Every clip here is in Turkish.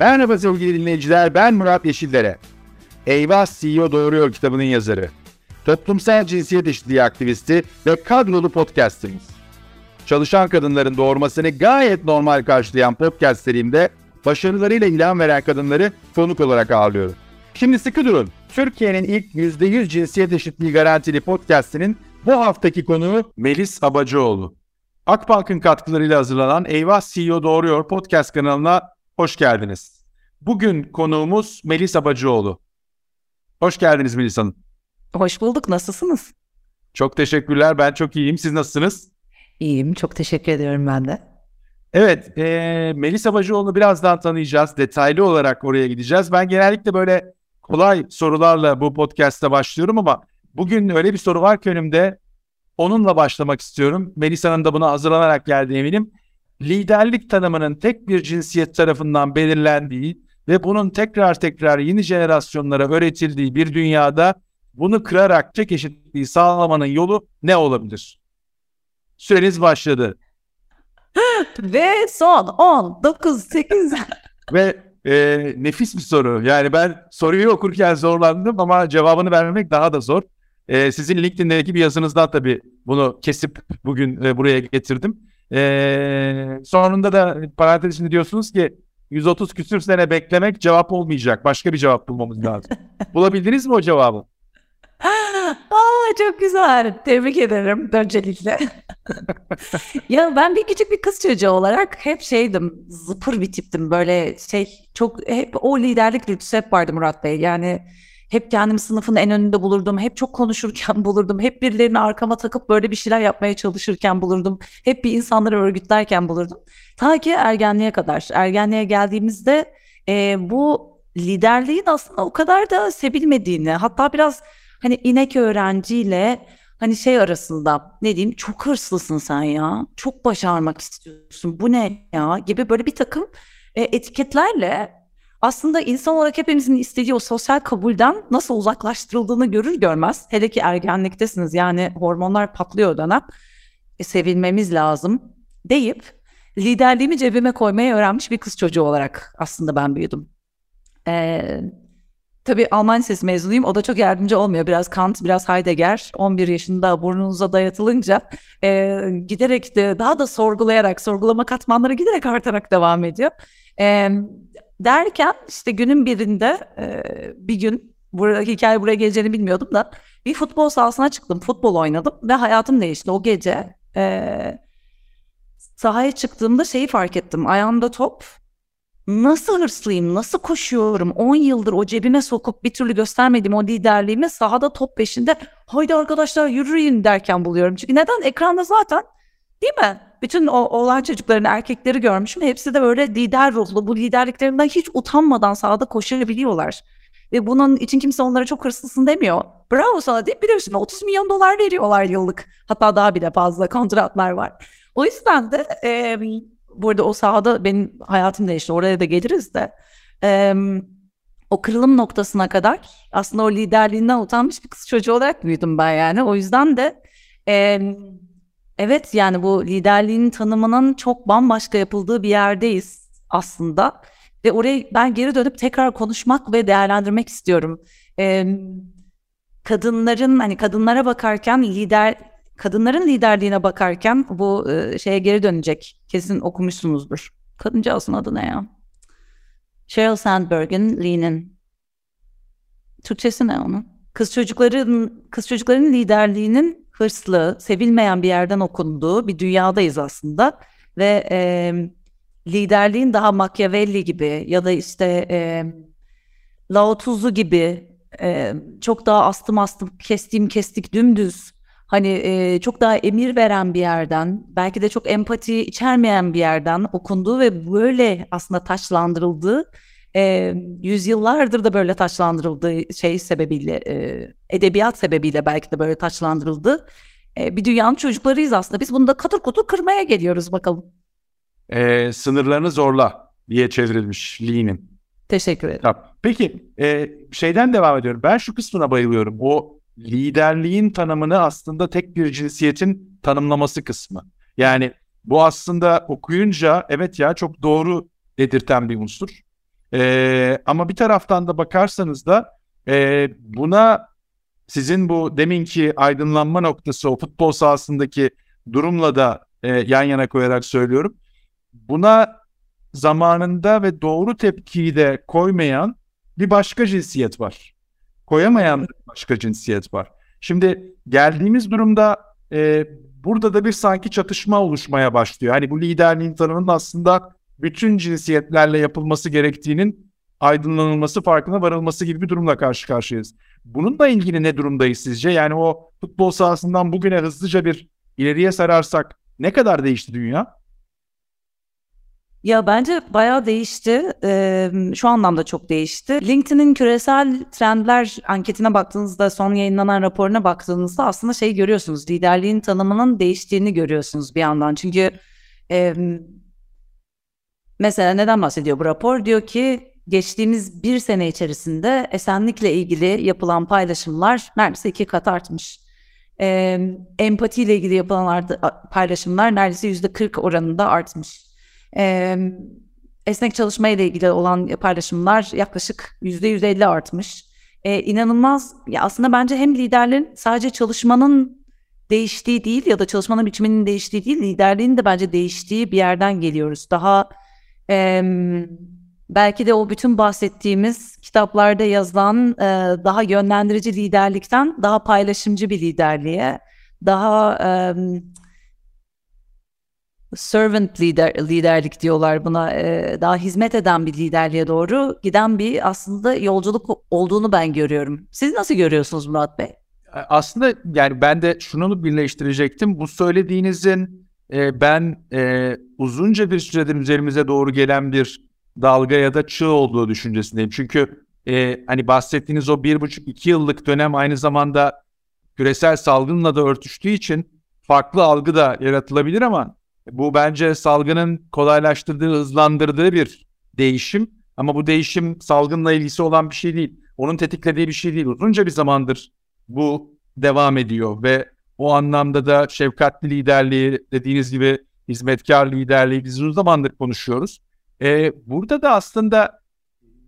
Merhaba sevgili dinleyiciler, ben Murat Yeşillere. Eyvah CEO Doğuruyor kitabının yazarı. Toplumsal cinsiyet eşitliği aktivisti ve kadrolu podcastimiz. Çalışan kadınların doğurmasını gayet normal karşılayan podcast serimde başarılarıyla ilan veren kadınları konuk olarak ağırlıyorum. Şimdi sıkı durun. Türkiye'nin ilk %100 cinsiyet eşitliği garantili podcastinin bu haftaki konuğu Melis Abacıoğlu. Akbank'ın katkılarıyla hazırlanan Eyvah CEO Doğuruyor podcast kanalına hoş geldiniz. Bugün konuğumuz Melis Abacıoğlu. Hoş geldiniz Melis Hanım. Hoş bulduk. Nasılsınız? Çok teşekkürler. Ben çok iyiyim. Siz nasılsınız? İyiyim. Çok teşekkür ediyorum ben de. Evet. E, Melis Abacıoğlu'nu birazdan tanıyacağız. Detaylı olarak oraya gideceğiz. Ben genellikle böyle kolay sorularla bu podcast'a başlıyorum ama bugün öyle bir soru var ki önümde. Onunla başlamak istiyorum. Melisa'nın da buna hazırlanarak geldi eminim. Liderlik tanımının tek bir cinsiyet tarafından belirlendiği ve bunun tekrar tekrar yeni jenerasyonlara öğretildiği bir dünyada bunu kırarak tek eşitliği sağlamanın yolu ne olabilir? Süreniz başladı. Ve son 10, 9, 8. Ve e, nefis bir soru. Yani ben soruyu okurken zorlandım ama cevabını vermek daha da zor. E, sizin LinkedIn'deki bir yazınızdan tabii bunu kesip bugün e, buraya getirdim. E, sonunda da parantez içinde diyorsunuz ki 130 küsür sene beklemek cevap olmayacak. Başka bir cevap bulmamız lazım. Bulabildiniz mi o cevabı? Aa, çok güzel. Tebrik ederim öncelikle. ya ben bir küçük bir kız çocuğu olarak hep şeydim, zıpır bir tiptim. Böyle şey çok hep o liderlik dürtüsü hep vardı Murat Bey. Yani hep kendimi sınıfın en önünde bulurdum. Hep çok konuşurken bulurdum. Hep birilerini arkama takıp böyle bir şeyler yapmaya çalışırken bulurdum. Hep bir insanları örgütlerken bulurdum. Ta ki ergenliğe kadar. Ergenliğe geldiğimizde e, bu liderliğin aslında o kadar da sevilmediğini hatta biraz hani inek öğrenciyle hani şey arasında ne diyeyim çok hırslısın sen ya çok başarmak istiyorsun bu ne ya gibi böyle bir takım e, etiketlerle aslında insan olarak hepimizin istediği o sosyal kabulden nasıl uzaklaştırıldığını görür görmez hele ki ergenliktesiniz yani hormonlar patlıyor o dönem e, sevilmemiz lazım deyip liderliğimi cebime koymayı öğrenmiş bir kız çocuğu olarak aslında ben büyüdüm. Ee, tabii Alman Lisesi mezunuyum. O da çok yardımcı olmuyor. Biraz Kant, biraz Heidegger. 11 yaşında burnunuza dayatılınca e, giderek de daha da sorgulayarak, sorgulama katmanları giderek artarak devam ediyor. E, derken işte günün birinde e, bir gün burada hikaye buraya geleceğini bilmiyordum da bir futbol sahasına çıktım. Futbol oynadım ve hayatım değişti. O gece e, sahaya çıktığımda şeyi fark ettim. Ayağımda top nasıl hırslıyım, nasıl koşuyorum, 10 yıldır o cebime sokup bir türlü göstermediğim o liderliğimi sahada top peşinde haydi arkadaşlar yürüyün derken buluyorum. Çünkü neden? Ekranda zaten değil mi? Bütün o olan çocukların erkekleri görmüşüm. Hepsi de böyle lider ruhlu. Bu liderliklerinden hiç utanmadan sahada koşabiliyorlar. Ve bunun için kimse onlara çok hırslısın demiyor. Bravo sana deyip biliyorsun 30 milyon dolar veriyorlar yıllık. Hatta daha bile fazla kontratlar var. O yüzden de e, burada o sahada benim hayatım değişti. Oraya da geliriz de. E, o kırılım noktasına kadar aslında o liderliğinden utanmış bir kız çocuğu olarak büyüdüm ben yani. O yüzden de e, evet yani bu liderliğin tanımının çok bambaşka yapıldığı bir yerdeyiz aslında. Ve oraya ben geri dönüp tekrar konuşmak ve değerlendirmek istiyorum. E, kadınların hani kadınlara bakarken lider kadınların liderliğine bakarken bu e, şeye geri dönecek. Kesin okumuşsunuzdur. Kadıncağızın adı ne ya? Sheryl Sandberg'in Lee'nin. Türkçesi ne onun? Kız çocukların kız çocukların liderliğinin hırslı, sevilmeyen bir yerden okunduğu bir dünyadayız aslında. Ve e, liderliğin daha Machiavelli gibi ya da işte e, Lao Tzu gibi e, çok daha astım astım kestim kestik dümdüz hani e, çok daha emir veren bir yerden belki de çok empati içermeyen bir yerden okunduğu ve böyle aslında taşlandırıldığı e, yüzyıllardır da böyle taşlandırıldığı şey sebebiyle e, edebiyat sebebiyle belki de böyle taşlandırıldı e, bir dünyanın çocuklarıyız aslında biz bunu da katır kutur kırmaya geliyoruz bakalım. E, sınırlarını zorla diye çevrilmiş Lee'nin. Teşekkür ederim. Tamam. Peki e, şeyden devam ediyorum. Ben şu kısmına bayılıyorum. O liderliğin tanımını aslında tek bir cinsiyetin tanımlaması kısmı. Yani bu aslında okuyunca evet ya çok doğru dedirten bir unsur. E, ama bir taraftan da bakarsanız da e, buna sizin bu deminki aydınlanma noktası o futbol sahasındaki durumla da e, yan yana koyarak söylüyorum. Buna zamanında ve doğru tepkiyi de koymayan bir başka cinsiyet var. Koyamayan bir başka cinsiyet var. Şimdi geldiğimiz durumda e, burada da bir sanki çatışma oluşmaya başlıyor. Hani bu liderliğin tanımının aslında bütün cinsiyetlerle yapılması gerektiğinin aydınlanılması, farkına varılması gibi bir durumla karşı karşıyayız. Bununla ilgili ne durumdayız sizce? Yani o futbol sahasından bugüne hızlıca bir ileriye sararsak ne kadar değişti dünya? Ya bence bayağı değişti. Ee, şu anlamda çok değişti. LinkedIn'in küresel trendler anketine baktığınızda, son yayınlanan raporuna baktığınızda aslında şey görüyorsunuz. Liderliğin tanımının değiştiğini görüyorsunuz bir yandan. Çünkü e, mesela neden bahsediyor bu rapor? Diyor ki geçtiğimiz bir sene içerisinde esenlikle ilgili yapılan paylaşımlar neredeyse iki kat artmış. E, empatiyle ilgili yapılan paylaşımlar neredeyse yüzde 40 oranında artmış. E, esnek çalışma ile ilgili olan paylaşımlar yaklaşık yüzde yüz elli artmış. E, inanılmaz ya aslında bence hem liderlerin sadece çalışmanın değiştiği değil ya da çalışmanın biçiminin değiştiği değil liderliğin de bence değiştiği bir yerden geliyoruz. Daha e, belki de o bütün bahsettiğimiz kitaplarda yazılan e, daha yönlendirici liderlikten daha paylaşımcı bir liderliğe, daha e, servant lider liderlik diyorlar buna e, daha hizmet eden bir liderliğe doğru giden bir aslında yolculuk olduğunu ben görüyorum. Siz nasıl görüyorsunuz Murat Bey? Aslında yani ben de şunu birleştirecektim. Bu söylediğinizin e, ben e, uzunca bir süredir üzerimize doğru gelen bir dalga ya da çığ olduğu düşüncesindeyim. Çünkü e, hani bahsettiğiniz o bir buçuk iki yıllık dönem aynı zamanda küresel salgınla da örtüştüğü için farklı algı da yaratılabilir ama bu bence salgının kolaylaştırdığı, hızlandırdığı bir değişim. Ama bu değişim salgınla ilgisi olan bir şey değil. Onun tetiklediği bir şey değil. Uzunca bir zamandır bu devam ediyor ve o anlamda da şefkatli liderliği dediğiniz gibi hizmetkar liderliği biz uzun zamandır konuşuyoruz. Ee, burada da aslında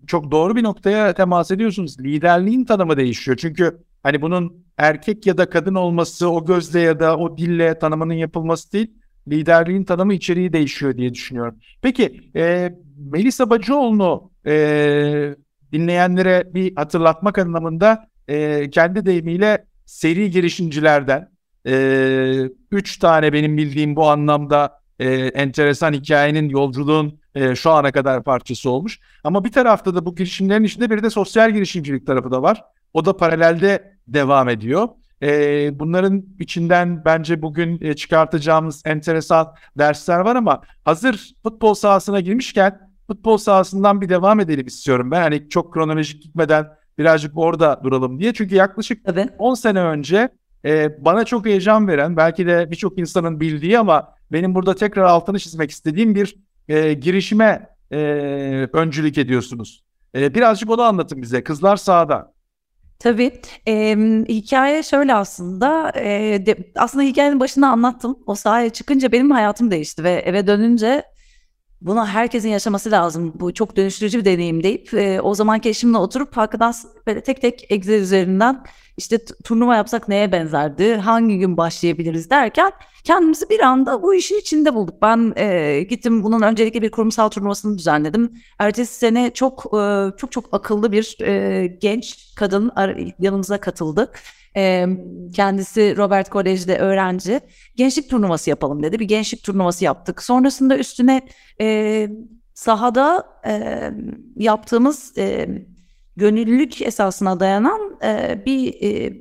çok doğru bir noktaya temas ediyorsunuz. Liderliğin tanımı değişiyor. Çünkü hani bunun erkek ya da kadın olması, o gözle ya da o dille tanımının yapılması değil liderliğin tanımı içeriği değişiyor diye düşünüyorum. Peki e, Melisa Bacıoğlu'nu e, dinleyenlere bir hatırlatmak anlamında e, kendi deyimiyle seri girişimcilerden e, üç tane benim bildiğim bu anlamda e, enteresan hikayenin yolculuğun e, şu ana kadar parçası olmuş. Ama bir tarafta da bu girişimlerin içinde bir de sosyal girişimcilik tarafı da var. O da paralelde devam ediyor. E, bunların içinden bence bugün e, çıkartacağımız enteresan dersler var ama hazır futbol sahasına girmişken futbol sahasından bir devam edelim istiyorum ben. Hani çok kronolojik gitmeden birazcık orada duralım diye. Çünkü yaklaşık Tabii. 10 sene önce e, bana çok heyecan veren belki de birçok insanın bildiği ama benim burada tekrar altını çizmek istediğim bir e, girişime e, öncülük ediyorsunuz. E, birazcık onu anlatın bize. Kızlar sahada. Tabii. E, hikaye şöyle aslında. E, de, aslında hikayenin başında anlattım. O sahaya çıkınca benim hayatım değişti ve eve dönünce bunu herkesin yaşaması lazım. Bu çok dönüştürücü bir deneyim deyip e, o zamanki eşimle oturup hakikaten böyle tek tek Excel üzerinden işte turnuva yapsak neye benzerdi, hangi gün başlayabiliriz derken kendimizi bir anda bu işin içinde bulduk. Ben e, gittim bunun öncelikle bir kurumsal turnuvasını düzenledim. Ertesi sene çok e, çok çok akıllı bir e, genç kadın yanımıza katıldı. Kendisi Robert Kolej'de öğrenci. Gençlik turnuvası yapalım dedi. Bir gençlik turnuvası yaptık. Sonrasında üstüne e, sahada e, yaptığımız e, gönüllülük esasına dayanan e, bir e,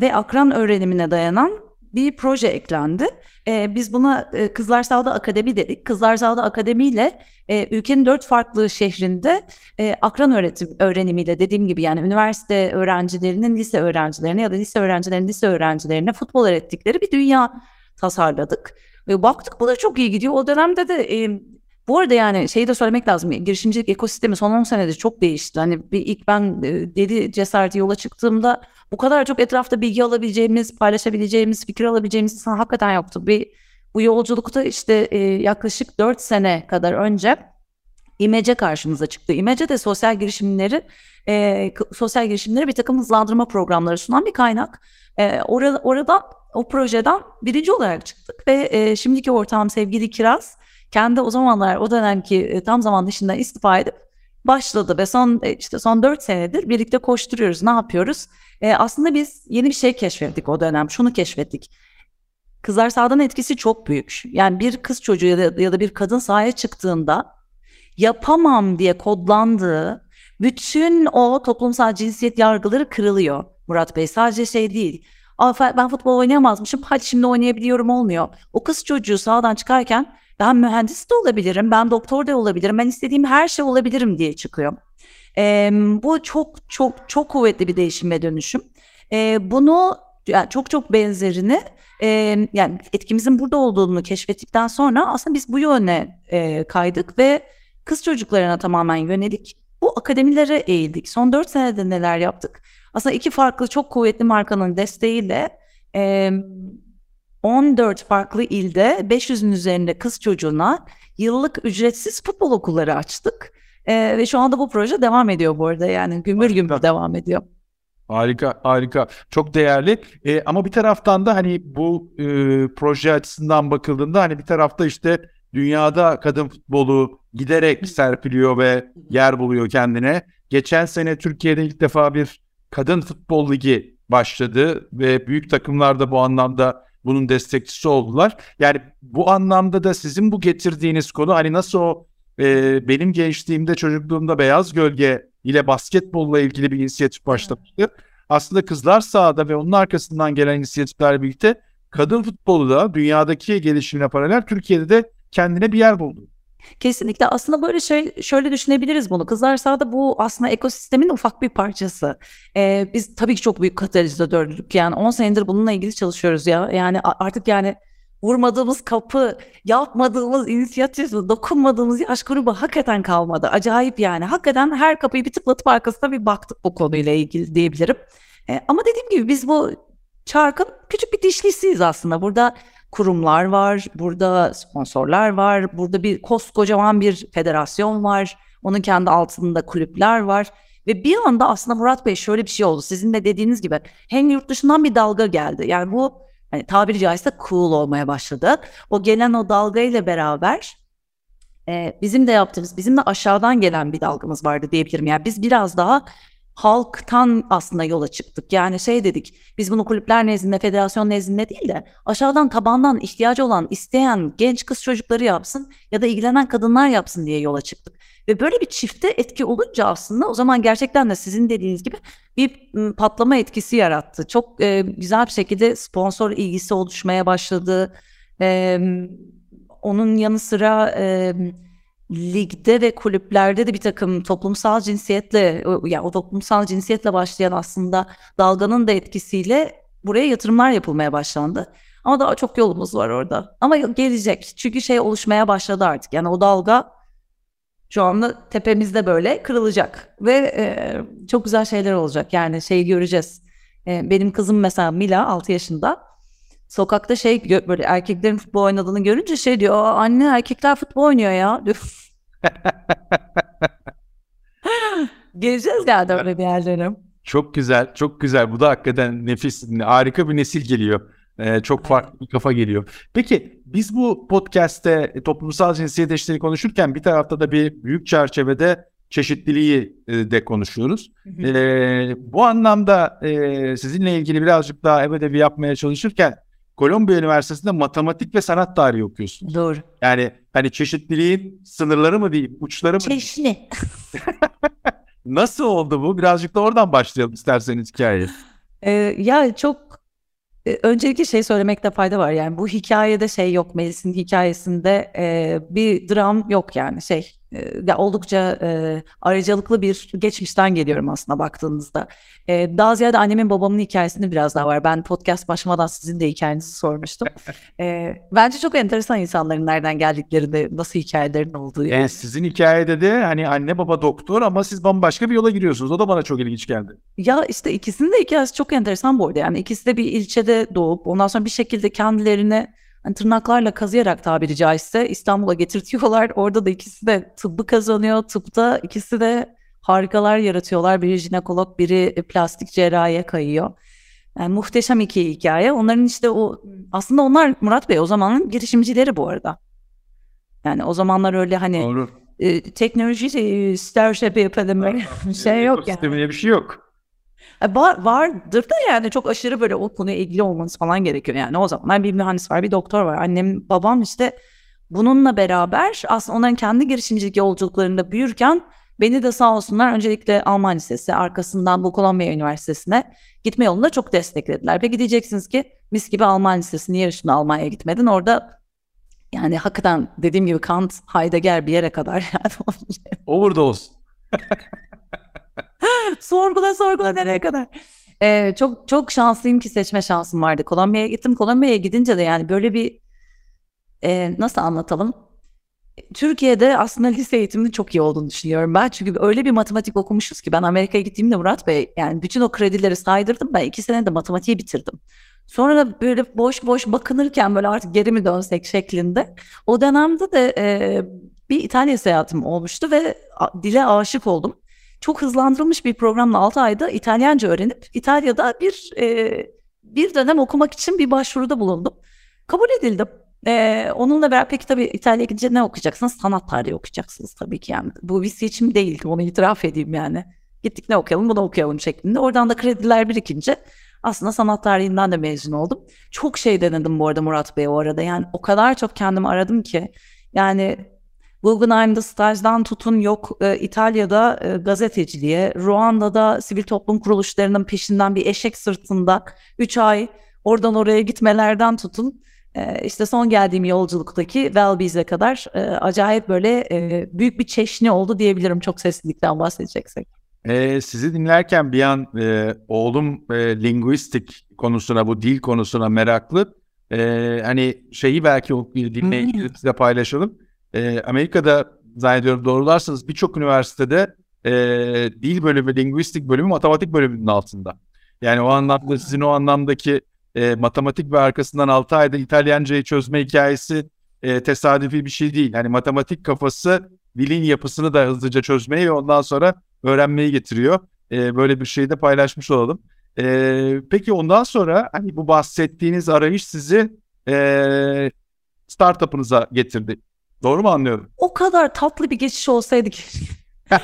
ve akran öğrenimine dayanan bir proje eklendi. E, biz buna e, Kızlar Sağda Akademi dedik. Kızlar Sağda Akademi ile e, ülkenin dört farklı şehrinde e, akran öğretim öğrenimiyle dediğim gibi yani üniversite öğrencilerinin lise öğrencilerine ya da lise öğrencilerinin lise öğrencilerine futbol öğrettikleri bir dünya tasarladık. Ve baktık bu da çok iyi gidiyor. O dönemde de e, bu arada yani şeyi de söylemek lazım. Girişimcilik ekosistemi son 10 senede çok değişti. Hani bir ilk ben deli cesareti yola çıktığımda bu kadar çok etrafta bilgi alabileceğimiz, paylaşabileceğimiz, fikir alabileceğimiz hakikaten yoktu. Bir bu yolculukta işte e, yaklaşık 4 sene kadar önce İmece karşımıza çıktı. İmece de sosyal girişimleri e, sosyal girişimlere bir takım hızlandırma programları sunan bir kaynak. E, orada, oradan o projeden birinci olarak çıktık ve e, şimdiki ortağım sevgili Kiraz kendi o zamanlar o dönemki e, tam zaman işinden istifa edip başladı ve son e, işte son dört senedir birlikte koşturuyoruz. Ne yapıyoruz? E, aslında biz yeni bir şey keşfettik o dönem. Şunu keşfettik. Kızlar sahadan etkisi çok büyük. Yani bir kız çocuğu ya da, ya da bir kadın sahaya çıktığında yapamam diye kodlandığı bütün o toplumsal cinsiyet yargıları kırılıyor Murat Bey. Sadece şey değil. Ben futbol oynayamazmışım. Hadi şimdi oynayabiliyorum olmuyor. O kız çocuğu sahadan çıkarken ben mühendis de olabilirim, ben doktor da olabilirim, ben istediğim her şey olabilirim diye çıkıyor. E, bu çok çok çok kuvvetli bir değişim ve dönüşüm. E, bunu yani çok çok benzerini e, yani etkimizin burada olduğunu keşfettikten sonra aslında biz bu yöne e, kaydık ve kız çocuklarına tamamen yönelik bu akademilere eğildik. Son dört senede neler yaptık? Aslında iki farklı çok kuvvetli markanın desteğiyle e, 14 farklı ilde 500'ün üzerinde kız çocuğuna yıllık ücretsiz futbol okulları açtık. Ee, ve şu anda bu proje devam ediyor bu arada yani gümbür gümbür devam ediyor. Harika, harika. Çok değerli. E, ama bir taraftan da hani bu e, proje açısından bakıldığında hani bir tarafta işte dünyada kadın futbolu giderek serpiliyor ve yer buluyor kendine. Geçen sene Türkiye'de ilk defa bir kadın futbol ligi başladı ve büyük takımlar da bu anlamda bunun destekçisi oldular. Yani bu anlamda da sizin bu getirdiğiniz konu hani nasıl o e, benim gençliğimde çocukluğumda beyaz gölge ile basketbolla ilgili bir inisiyatif başlamıştı. Aslında kızlar sahada ve onun arkasından gelen inisiyatiflerle birlikte kadın futbolu da dünyadaki gelişimine paralel Türkiye'de de kendine bir yer buldu. Kesinlikle aslında böyle şey şöyle düşünebiliriz bunu. Kızlar sahada bu aslında ekosistemin ufak bir parçası. Ee, biz tabii ki çok büyük katalizatördük. Yani 10 senedir bununla ilgili çalışıyoruz ya. Yani artık yani vurmadığımız kapı, yapmadığımız inisiyatif, dokunmadığımız yaş grubu hakikaten kalmadı. Acayip yani. Hakikaten her kapıyı bir tıklatıp arkasına bir baktık bu konuyla ilgili diyebilirim. Ee, ama dediğim gibi biz bu çarkın küçük bir dişlisiyiz aslında. Burada kurumlar var, burada sponsorlar var, burada bir koskocaman bir federasyon var, onun kendi altında kulüpler var. Ve bir anda aslında Murat Bey şöyle bir şey oldu. Sizin de dediğiniz gibi hem yurt dışından bir dalga geldi. Yani bu hani tabiri caizse cool olmaya başladı. O gelen o dalga ile beraber e, bizim de yaptığımız, bizim de aşağıdan gelen bir dalgamız vardı diyebilirim. Yani biz biraz daha halktan aslında yola çıktık. Yani şey dedik biz bunu kulüpler nezdinde, federasyon nezdinde değil de aşağıdan tabandan ihtiyacı olan, isteyen genç kız çocukları yapsın ya da ilgilenen kadınlar yapsın diye yola çıktık. Ve böyle bir çifte etki olunca aslında o zaman gerçekten de sizin dediğiniz gibi bir patlama etkisi yarattı. Çok e, güzel bir şekilde sponsor ilgisi oluşmaya başladı. E, onun yanı sıra... E, ligde ve kulüplerde de bir takım toplumsal cinsiyetle yani o toplumsal cinsiyetle başlayan aslında dalganın da etkisiyle buraya yatırımlar yapılmaya başlandı. Ama daha çok yolumuz var orada. Ama gelecek. Çünkü şey oluşmaya başladı artık. Yani o dalga şu anda tepemizde böyle kırılacak. Ve e, çok güzel şeyler olacak. Yani şey göreceğiz. E, benim kızım mesela Mila 6 yaşında. Sokakta şey böyle erkeklerin futbol oynadığını görünce şey diyor. Anne erkekler futbol oynuyor ya. Geleceğiz yani öyle bir yerlere. Çok güzel, çok güzel. Bu da hakikaten nefis, harika bir nesil geliyor. Ee, çok farklı bir kafa geliyor. Peki biz bu podcast'te toplumsal cinsiyet eşitliği konuşurken bir tarafta da bir büyük çerçevede çeşitliliği e, de konuşuyoruz. ee, bu anlamda e, sizinle ilgili birazcık daha ev ödevi yapmaya çalışırken Kolombiya Üniversitesi'nde matematik ve sanat tarihi okuyorsun. Doğru. Yani hani çeşitliliğin sınırları mı diyeyim, uçları mı? Çeşitli. Nasıl oldu bu? Birazcık da oradan başlayalım isterseniz hikayeyi. Ee, ya çok e, öncelikle şey söylemekte fayda var. Yani bu hikayede şey yok. Melis'in hikayesinde e, bir dram yok yani şey ya oldukça e, ayrıcalıklı bir geçmişten geliyorum aslında baktığınızda. E, daha ziyade annemin babamın hikayesinde biraz daha var. Ben podcast başlamadan sizin de hikayenizi sormuştum. E, bence çok enteresan insanların nereden geldiklerini, nasıl hikayelerin olduğu. Yani sizin hikayede de hani anne baba doktor ama siz bambaşka bir yola giriyorsunuz. O da bana çok ilginç geldi. Ya işte ikisinin de hikayesi çok enteresan bu arada. Yani ikisi de bir ilçede doğup ondan sonra bir şekilde kendilerini hani tırnaklarla kazıyarak tabiri caizse İstanbul'a getirtiyorlar. Orada da ikisi de tıbbı kazanıyor. Tıpta ikisi de harikalar yaratıyorlar. Biri jinekolog, biri plastik cerrahiye kayıyor. Yani muhteşem iki hikaye. Onların işte o aslında onlar Murat Bey o zamanın girişimcileri bu arada. Yani o zamanlar öyle hani Doğru. e, teknoloji e, startup yapalım böyle bir şey yok yani. Bir şey yok. E, Var, vardır da yani çok aşırı böyle o konuya ilgili olmanız falan gerekiyor. Yani o zamanlar bir mühendis var, bir doktor var. Annem, babam işte bununla beraber aslında onların kendi girişimcilik yolculuklarında büyürken beni de sağ olsunlar öncelikle Alman Lisesi arkasından bu Kolombiya Üniversitesi'ne gitme yolunda çok desteklediler. Peki diyeceksiniz ki mis gibi Alman Lisesi niye üstüne Almanya'ya gitmedin? Orada yani hakikaten dediğim gibi Kant, Heidegger bir yere kadar yani Overdose. sorgula sorgula nereye kadar? Ee, çok çok şanslıyım ki seçme şansım vardı. Kolombiya'ya gittim. Kolombiya'ya gidince de yani böyle bir e, nasıl anlatalım? Türkiye'de aslında lise eğitiminin çok iyi olduğunu düşünüyorum ben. Çünkü öyle bir matematik okumuşuz ki ben Amerika'ya gittiğimde Murat Bey yani bütün o kredileri saydırdım. Ben iki sene de matematiği bitirdim. Sonra da böyle boş boş bakınırken böyle artık geri mi dönsek şeklinde. O dönemde de e, bir İtalya seyahatim olmuştu ve dile aşık oldum. Çok hızlandırılmış bir programla 6 ayda İtalyanca öğrenip İtalya'da bir e, bir dönem okumak için bir başvuruda bulundum. Kabul edildim. Ee, onunla beraber peki tabii İtalya'ya gidince ne okuyacaksınız? Sanat tarihi okuyacaksınız tabii ki yani. Bu bir seçim değil onu itiraf edeyim yani. Gittik ne okuyalım bunu okuyalım şeklinde. Oradan da krediler birikince aslında sanat tarihinden de mezun oldum. Çok şey denedim bu arada Murat Bey o arada. Yani o kadar çok kendimi aradım ki. Yani Guggenheim'da stajdan tutun yok e, İtalya'da e, gazeteciliğe, Ruanda'da sivil toplum kuruluşlarının peşinden bir eşek sırtında 3 ay oradan oraya gitmelerden tutun. E, işte son geldiğim yolculuktaki Velbies'e kadar e, acayip böyle e, büyük bir çeşni oldu diyebilirim çok seslilikten bahsedeceksek. Ee, sizi dinlerken bir an e, oğlum e, linguistik konusuna, bu dil konusuna meraklı. Ee, hani şeyi belki o dinle ilgili size paylaşalım. Ee, Amerika'da zannediyorum doğrularsanız birçok üniversitede e, dil bölümü, linguistik bölümü matematik bölümünün altında. Yani o anlamda sizin o anlamdaki e, matematik ve arkasından 6 ayda İtalyancayı çözme hikayesi e, tesadüfi bir şey değil. Hani matematik kafası dilin yapısını da hızlıca çözmeyi ve ondan sonra öğrenmeyi getiriyor. E, böyle bir şeyi de paylaşmış olalım. E, peki ondan sonra hani bu bahsettiğiniz arayış sizi e, startup'ınıza getirdi. Doğru mu anlıyorum? O kadar tatlı bir geçiş olsaydı ki.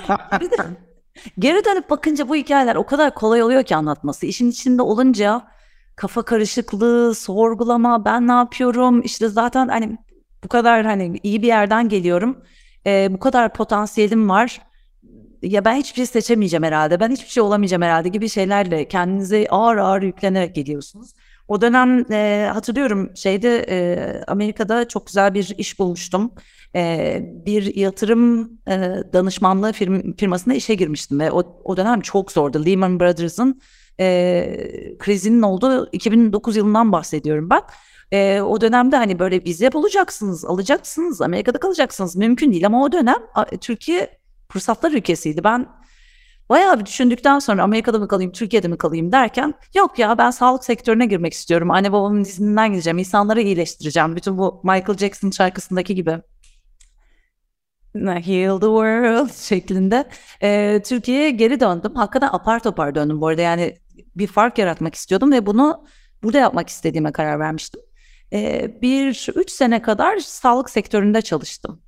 Geri dönüp bakınca bu hikayeler o kadar kolay oluyor ki anlatması. İşin içinde olunca kafa karışıklığı, sorgulama, ben ne yapıyorum? İşte zaten hani bu kadar hani iyi bir yerden geliyorum. Ee, bu kadar potansiyelim var. Ya ben hiçbir şey seçemeyeceğim herhalde. Ben hiçbir şey olamayacağım herhalde gibi şeylerle kendinize ağır ağır yüklenerek geliyorsunuz. O dönem e, hatırlıyorum şeyde e, Amerika'da çok güzel bir iş bulmuştum. E, bir yatırım e, danışmanlığı firm- firmasında işe girmiştim ve o, o dönem çok zordu. Lehman Brothers'ın e, krizinin olduğu 2009 yılından bahsediyorum ben. E, o dönemde hani böyle vize bulacaksınız, alacaksınız, Amerika'da kalacaksınız. Mümkün değil ama o dönem Türkiye fırsatlar ülkesiydi. Ben bayağı bir düşündükten sonra Amerika'da mı kalayım, Türkiye'de mi kalayım derken yok ya ben sağlık sektörüne girmek istiyorum. Anne babamın izinden gideceğim, insanları iyileştireceğim. Bütün bu Michael Jackson şarkısındaki gibi. Heal the world şeklinde e, Türkiye'ye geri döndüm. Hakikaten apar topar döndüm bu arada. Yani bir fark yaratmak istiyordum ve bunu burada yapmak istediğime karar vermiştim. E, bir üç sene kadar sağlık sektöründe çalıştım.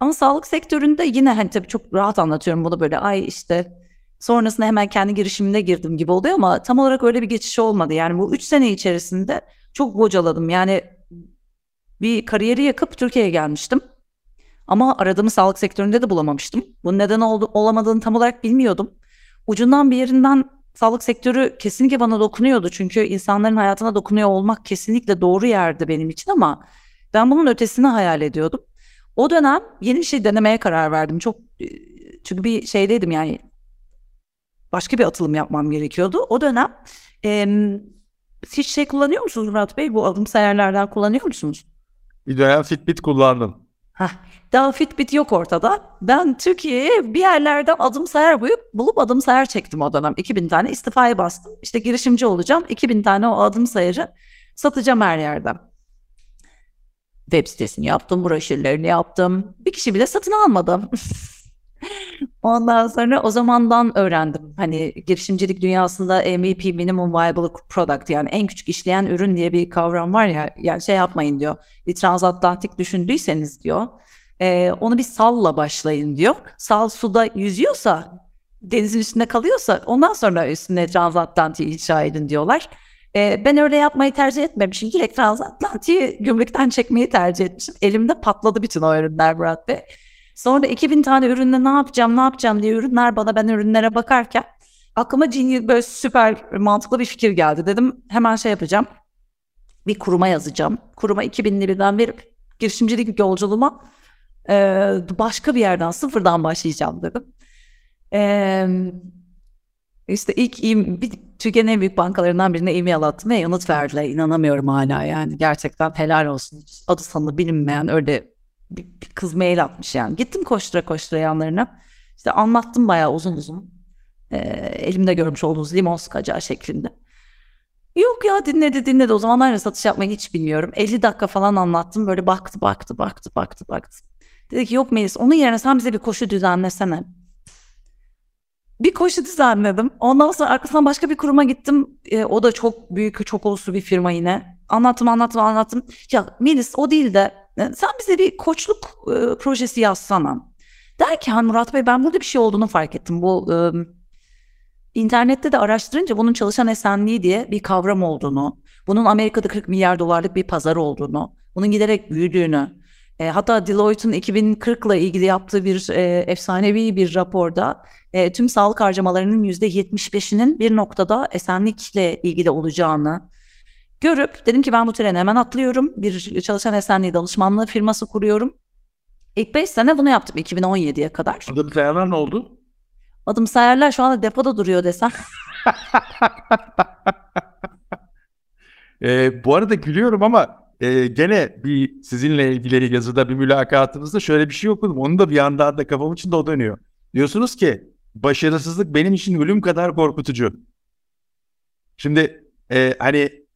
Ama sağlık sektöründe yine hani tabii çok rahat anlatıyorum bunu böyle ay işte sonrasında hemen kendi girişimine girdim gibi oluyor ama tam olarak öyle bir geçiş olmadı. Yani bu üç sene içerisinde çok bocaladım. Yani bir kariyeri yakıp Türkiye'ye gelmiştim. Ama aradığımı sağlık sektöründe de bulamamıştım. Bunun neden oldu, olamadığını tam olarak bilmiyordum. Ucundan bir yerinden sağlık sektörü kesinlikle bana dokunuyordu. Çünkü insanların hayatına dokunuyor olmak kesinlikle doğru yerde benim için ama ben bunun ötesini hayal ediyordum. O dönem yeni bir şey denemeye karar verdim. Çok e, çünkü bir şeydeydim yani başka bir atılım yapmam gerekiyordu. O dönem e, hiç şey kullanıyor musunuz Murat Bey? Bu adım sayarlardan kullanıyor musunuz? Bir dönem Fitbit kullandım. Heh, daha Fitbit yok ortada. Ben Türkiye'ye bir yerlerden adım sayar bulup, bulup adım sayar çektim o dönem. 2000 tane istifaya bastım. İşte girişimci olacağım. 2000 tane o adım sayarı satacağım her yerden. Web sitesini yaptım, broşürlerini yaptım. Bir kişi bile satın almadım. Ondan sonra o zamandan öğrendim. Hani girişimcilik dünyasında MVP minimum viable product yani en küçük işleyen ürün diye bir kavram var ya. Yani şey yapmayın diyor. Bir transatlantik düşündüyseniz diyor. E, onu bir salla başlayın diyor. Sal suda yüzüyorsa denizin üstünde kalıyorsa ondan sonra üstüne transatlantiği inşa edin diyorlar. E, ben öyle yapmayı tercih etmemişim. Direkt transatlantiği gümrükten çekmeyi tercih etmişim. Elimde patladı bütün o ürünler Murat Bey. Sonra 2000 tane ürünle ne yapacağım ne yapacağım diye ürünler bana ben ürünlere bakarken aklıma genius böyle süper mantıklı bir fikir geldi. Dedim hemen şey yapacağım. Bir kuruma yazacağım. Kuruma 2000 liradan bir girişimcilik yolculuğuma e, başka bir yerden sıfırdan başlayacağım dedim. E, işte ilk bir, Türkiye'nin en büyük bankalarından birine e-mail attım ve yanıt verdiler. İnanamıyorum hala yani. Gerçekten helal olsun. Adı sanı bilinmeyen öyle bir, bir kız mail atmış yani. Gittim koştura koştura yanlarına. İşte anlattım bayağı uzun uzun. Ee, elimde görmüş olduğunuz limon sıkacağı şeklinde. Yok ya dinledi dinledi. O zamanlar da satış yapmayı hiç bilmiyorum. 50 dakika falan anlattım. Böyle baktı baktı baktı baktı baktı. Dedi ki yok Melis onun yerine sen bize bir koşu düzenlesene. Bir koşu düzenledim. Ondan sonra arkasından başka bir kuruma gittim. E, o da çok büyük, çok uluslu bir firma yine. Anlattım, anlattım, anlattım. Ya Melis o değil de e, sen bize bir koçluk e, projesi yazsana. Derken Murat Bey ben burada bir şey olduğunu fark ettim. Bu e, internette de araştırınca bunun çalışan esenliği diye bir kavram olduğunu, bunun Amerika'da 40 milyar dolarlık bir pazar olduğunu, bunun giderek büyüdüğünü, e, hatta Deloitte'un 2040 ile ilgili yaptığı bir e, efsanevi bir raporda e, tüm sağlık harcamalarının %75'inin bir noktada esenlikle ilgili olacağını görüp dedim ki ben bu trene hemen atlıyorum. Bir çalışan esenliği danışmanlığı firması kuruyorum. İlk 5 sene bunu yaptım 2017'ye kadar. Adım sayarlar ne oldu? Adım sayarlar şu anda depoda duruyor desem. e, bu arada gülüyorum ama e, gene bir sizinle ilgili yazıda bir mülakatınızda şöyle bir şey okudum. Onu da bir yandan da kafam içinde o dönüyor. Diyorsunuz ki başarısızlık benim için ölüm kadar korkutucu. Şimdi e, hani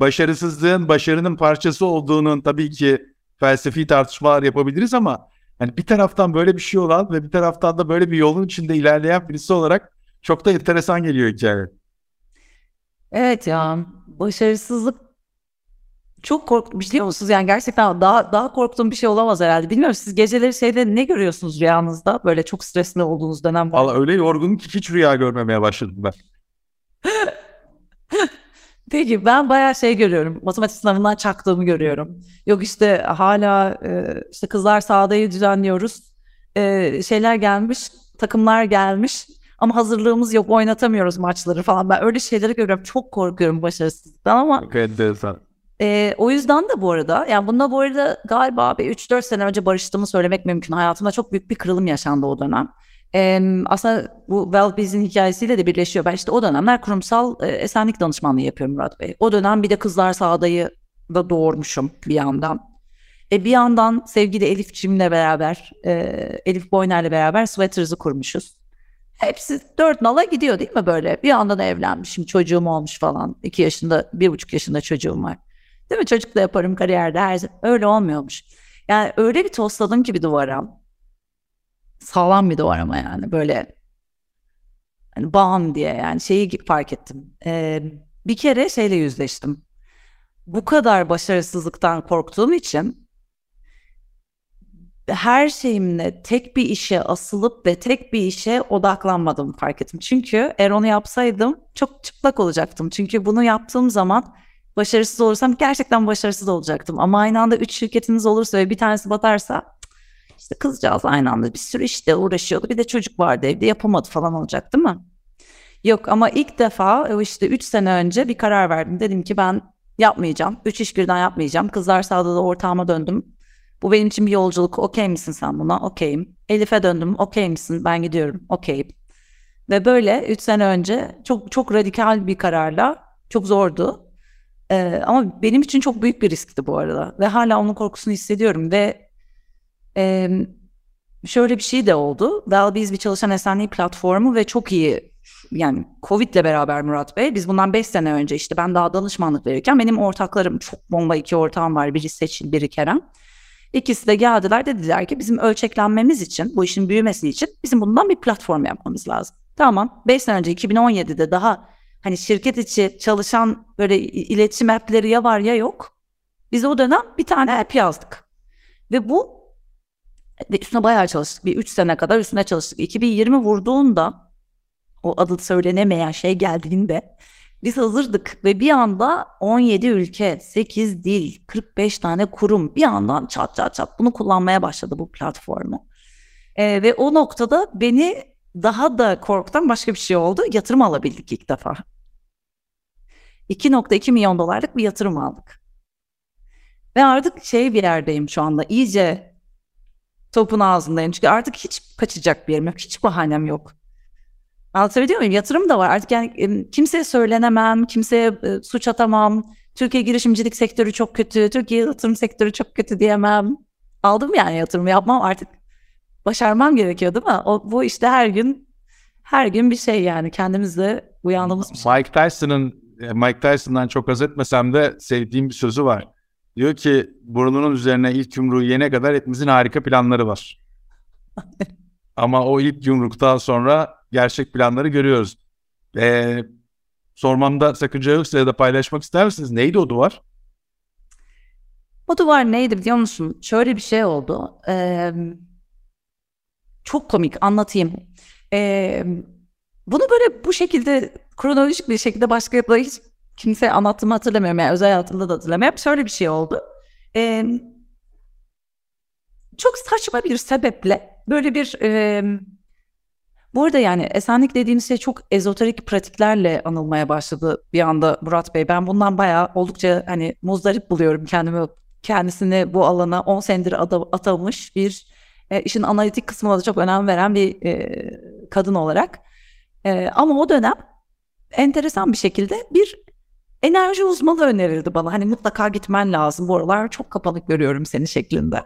başarısızlığın başarının parçası olduğunun tabii ki felsefi tartışmalar yapabiliriz ama hani bir taraftan böyle bir şey olan ve bir taraftan da böyle bir yolun içinde ilerleyen birisi olarak çok da enteresan geliyor hikaye. Evet ya başarısızlık çok korktum biliyor musunuz? Yani gerçekten daha daha korktuğum bir şey olamaz herhalde. Bilmiyorum siz geceleri şeyde ne görüyorsunuz rüyanızda? Böyle çok stresli olduğunuz dönem var. Valla öyle yorgunum ki hiç rüya görmemeye başladım ben. Peki ben bayağı şey görüyorum. Matematik sınavından çaktığımı görüyorum. Yok işte hala e, işte kızlar sahadayı düzenliyoruz. E, şeyler gelmiş, takımlar gelmiş. Ama hazırlığımız yok, oynatamıyoruz maçları falan. Ben öyle şeyleri görüyorum. Çok korkuyorum başarısızlıktan ama. Çok enteresan. E, o yüzden de bu arada yani bunda bu arada galiba bir 3-4 sene önce barıştığımı söylemek mümkün. Hayatımda çok büyük bir kırılım yaşandı o dönem. E, aslında bu Wellbeiz'in hikayesiyle de birleşiyor. Ben işte o dönemler kurumsal e, esenlik danışmanlığı yapıyorum Murat Bey. O dönem bir de Kızlar Sağda'yı da doğurmuşum bir yandan. E, bir yandan sevgili Elif Cim'le beraber, e, Elif Boyner'le beraber Sweaters'ı kurmuşuz. Hepsi dört nala gidiyor değil mi böyle? Bir yandan evlenmişim, çocuğum olmuş falan. iki yaşında, bir buçuk yaşında çocuğum var. Değil mi? Çocuk da yaparım kariyerde her. Öyle olmuyormuş. Yani öyle bir tosladım ki bir duvara. Sağlam bir duvar ama yani böyle hani bam diye yani şeyi fark ettim. Ee, bir kere şeyle yüzleştim. Bu kadar başarısızlıktan korktuğum için her şeyimle tek bir işe asılıp ve tek bir işe odaklanmadım fark ettim. Çünkü eğer onu yapsaydım çok çıplak olacaktım. Çünkü bunu yaptığım zaman başarısız olursam gerçekten başarısız olacaktım. Ama aynı anda üç şirketiniz olursa ve bir tanesi batarsa işte kızcağız aynı anda bir sürü işte uğraşıyordu. Bir de çocuk vardı evde yapamadı falan olacak değil mi? Yok ama ilk defa işte üç sene önce bir karar verdim. Dedim ki ben yapmayacağım. Üç iş birden yapmayacağım. Kızlar sağda da ortağıma döndüm. Bu benim için bir yolculuk. Okey misin sen buna? Okeyim. Elif'e döndüm. Okey misin? Ben gidiyorum. Okeyim. Ve böyle üç sene önce çok çok radikal bir kararla çok zordu. Ee, ama benim için çok büyük bir riskti bu arada. Ve hala onun korkusunu hissediyorum. Ve e, şöyle bir şey de oldu. Wellbees bir çalışan esenliği platformu ve çok iyi yani Covid'le beraber Murat Bey biz bundan 5 sene önce işte ben daha danışmanlık verirken benim ortaklarım çok bomba iki ortağım var. Biri Seçil, biri Kerem. İkisi de geldiler dediler ki bizim ölçeklenmemiz için, bu işin büyümesi için bizim bundan bir platform yapmamız lazım. Tamam 5 sene önce 2017'de daha hani şirket içi çalışan böyle iletişim app'leri ya var ya yok. Biz o dönem bir tane app yazdık. Ve bu üstüne bayağı çalıştık. Bir 3 sene kadar üstüne çalıştık. 2020 vurduğunda o adı söylenemeyen şey geldiğinde biz hazırdık ve bir anda 17 ülke, 8 dil, 45 tane kurum bir yandan çat çat çat bunu kullanmaya başladı bu platformu. Ee, ve o noktada beni daha da korkutan başka bir şey oldu. Yatırım alabildik ilk defa. 2.2 milyon dolarlık bir yatırım aldık. Ve artık şey bir yerdeyim şu anda. İyice topun ağzındayım. Çünkü artık hiç kaçacak bir yerim yok. Hiç bahanem yok. Anlatabiliyor muyum? Yatırım da var. Artık yani kimseye söylenemem, kimseye e, suç atamam. Türkiye girişimcilik sektörü çok kötü, Türkiye yatırım sektörü çok kötü diyemem. Aldım yani yatırım yapmam artık başarmam gerekiyor değil mi? O, bu işte her gün her gün bir şey yani kendimizle uyandığımız şey. Mike Tyson'ın e, Mike Tyson'dan çok az etmesem de sevdiğim bir sözü var. Diyor ki burnunun üzerine ilk yumruğu yene kadar hepimizin harika planları var. Ama o ilk yumruktan sonra gerçek planları görüyoruz. Ee, sormamda sakınca yoksa ya da paylaşmak ister misiniz? Neydi o duvar? O duvar neydi biliyor musun? Şöyle bir şey oldu. Ee, çok komik anlatayım. Ee, bunu böyle bu şekilde kronolojik bir şekilde başka yapıda hiç kimse anlattığımı hatırlamıyorum. Yani özel hayatımda da hatırlamıyorum. Şöyle bir şey oldu. Ee, çok saçma bir sebeple böyle bir e, burada yani esenlik dediğimiz şey çok ezoterik pratiklerle anılmaya başladı bir anda Murat Bey. Ben bundan bayağı oldukça hani muzdarip buluyorum kendimi kendisini bu alana 10 senedir atamış bir e, işin analitik kısmına da çok önem veren bir e, kadın olarak. E, ama o dönem enteresan bir şekilde bir enerji uzmanı önerildi bana. Hani mutlaka gitmen lazım. Bu aralar çok kapalı görüyorum seni şeklinde.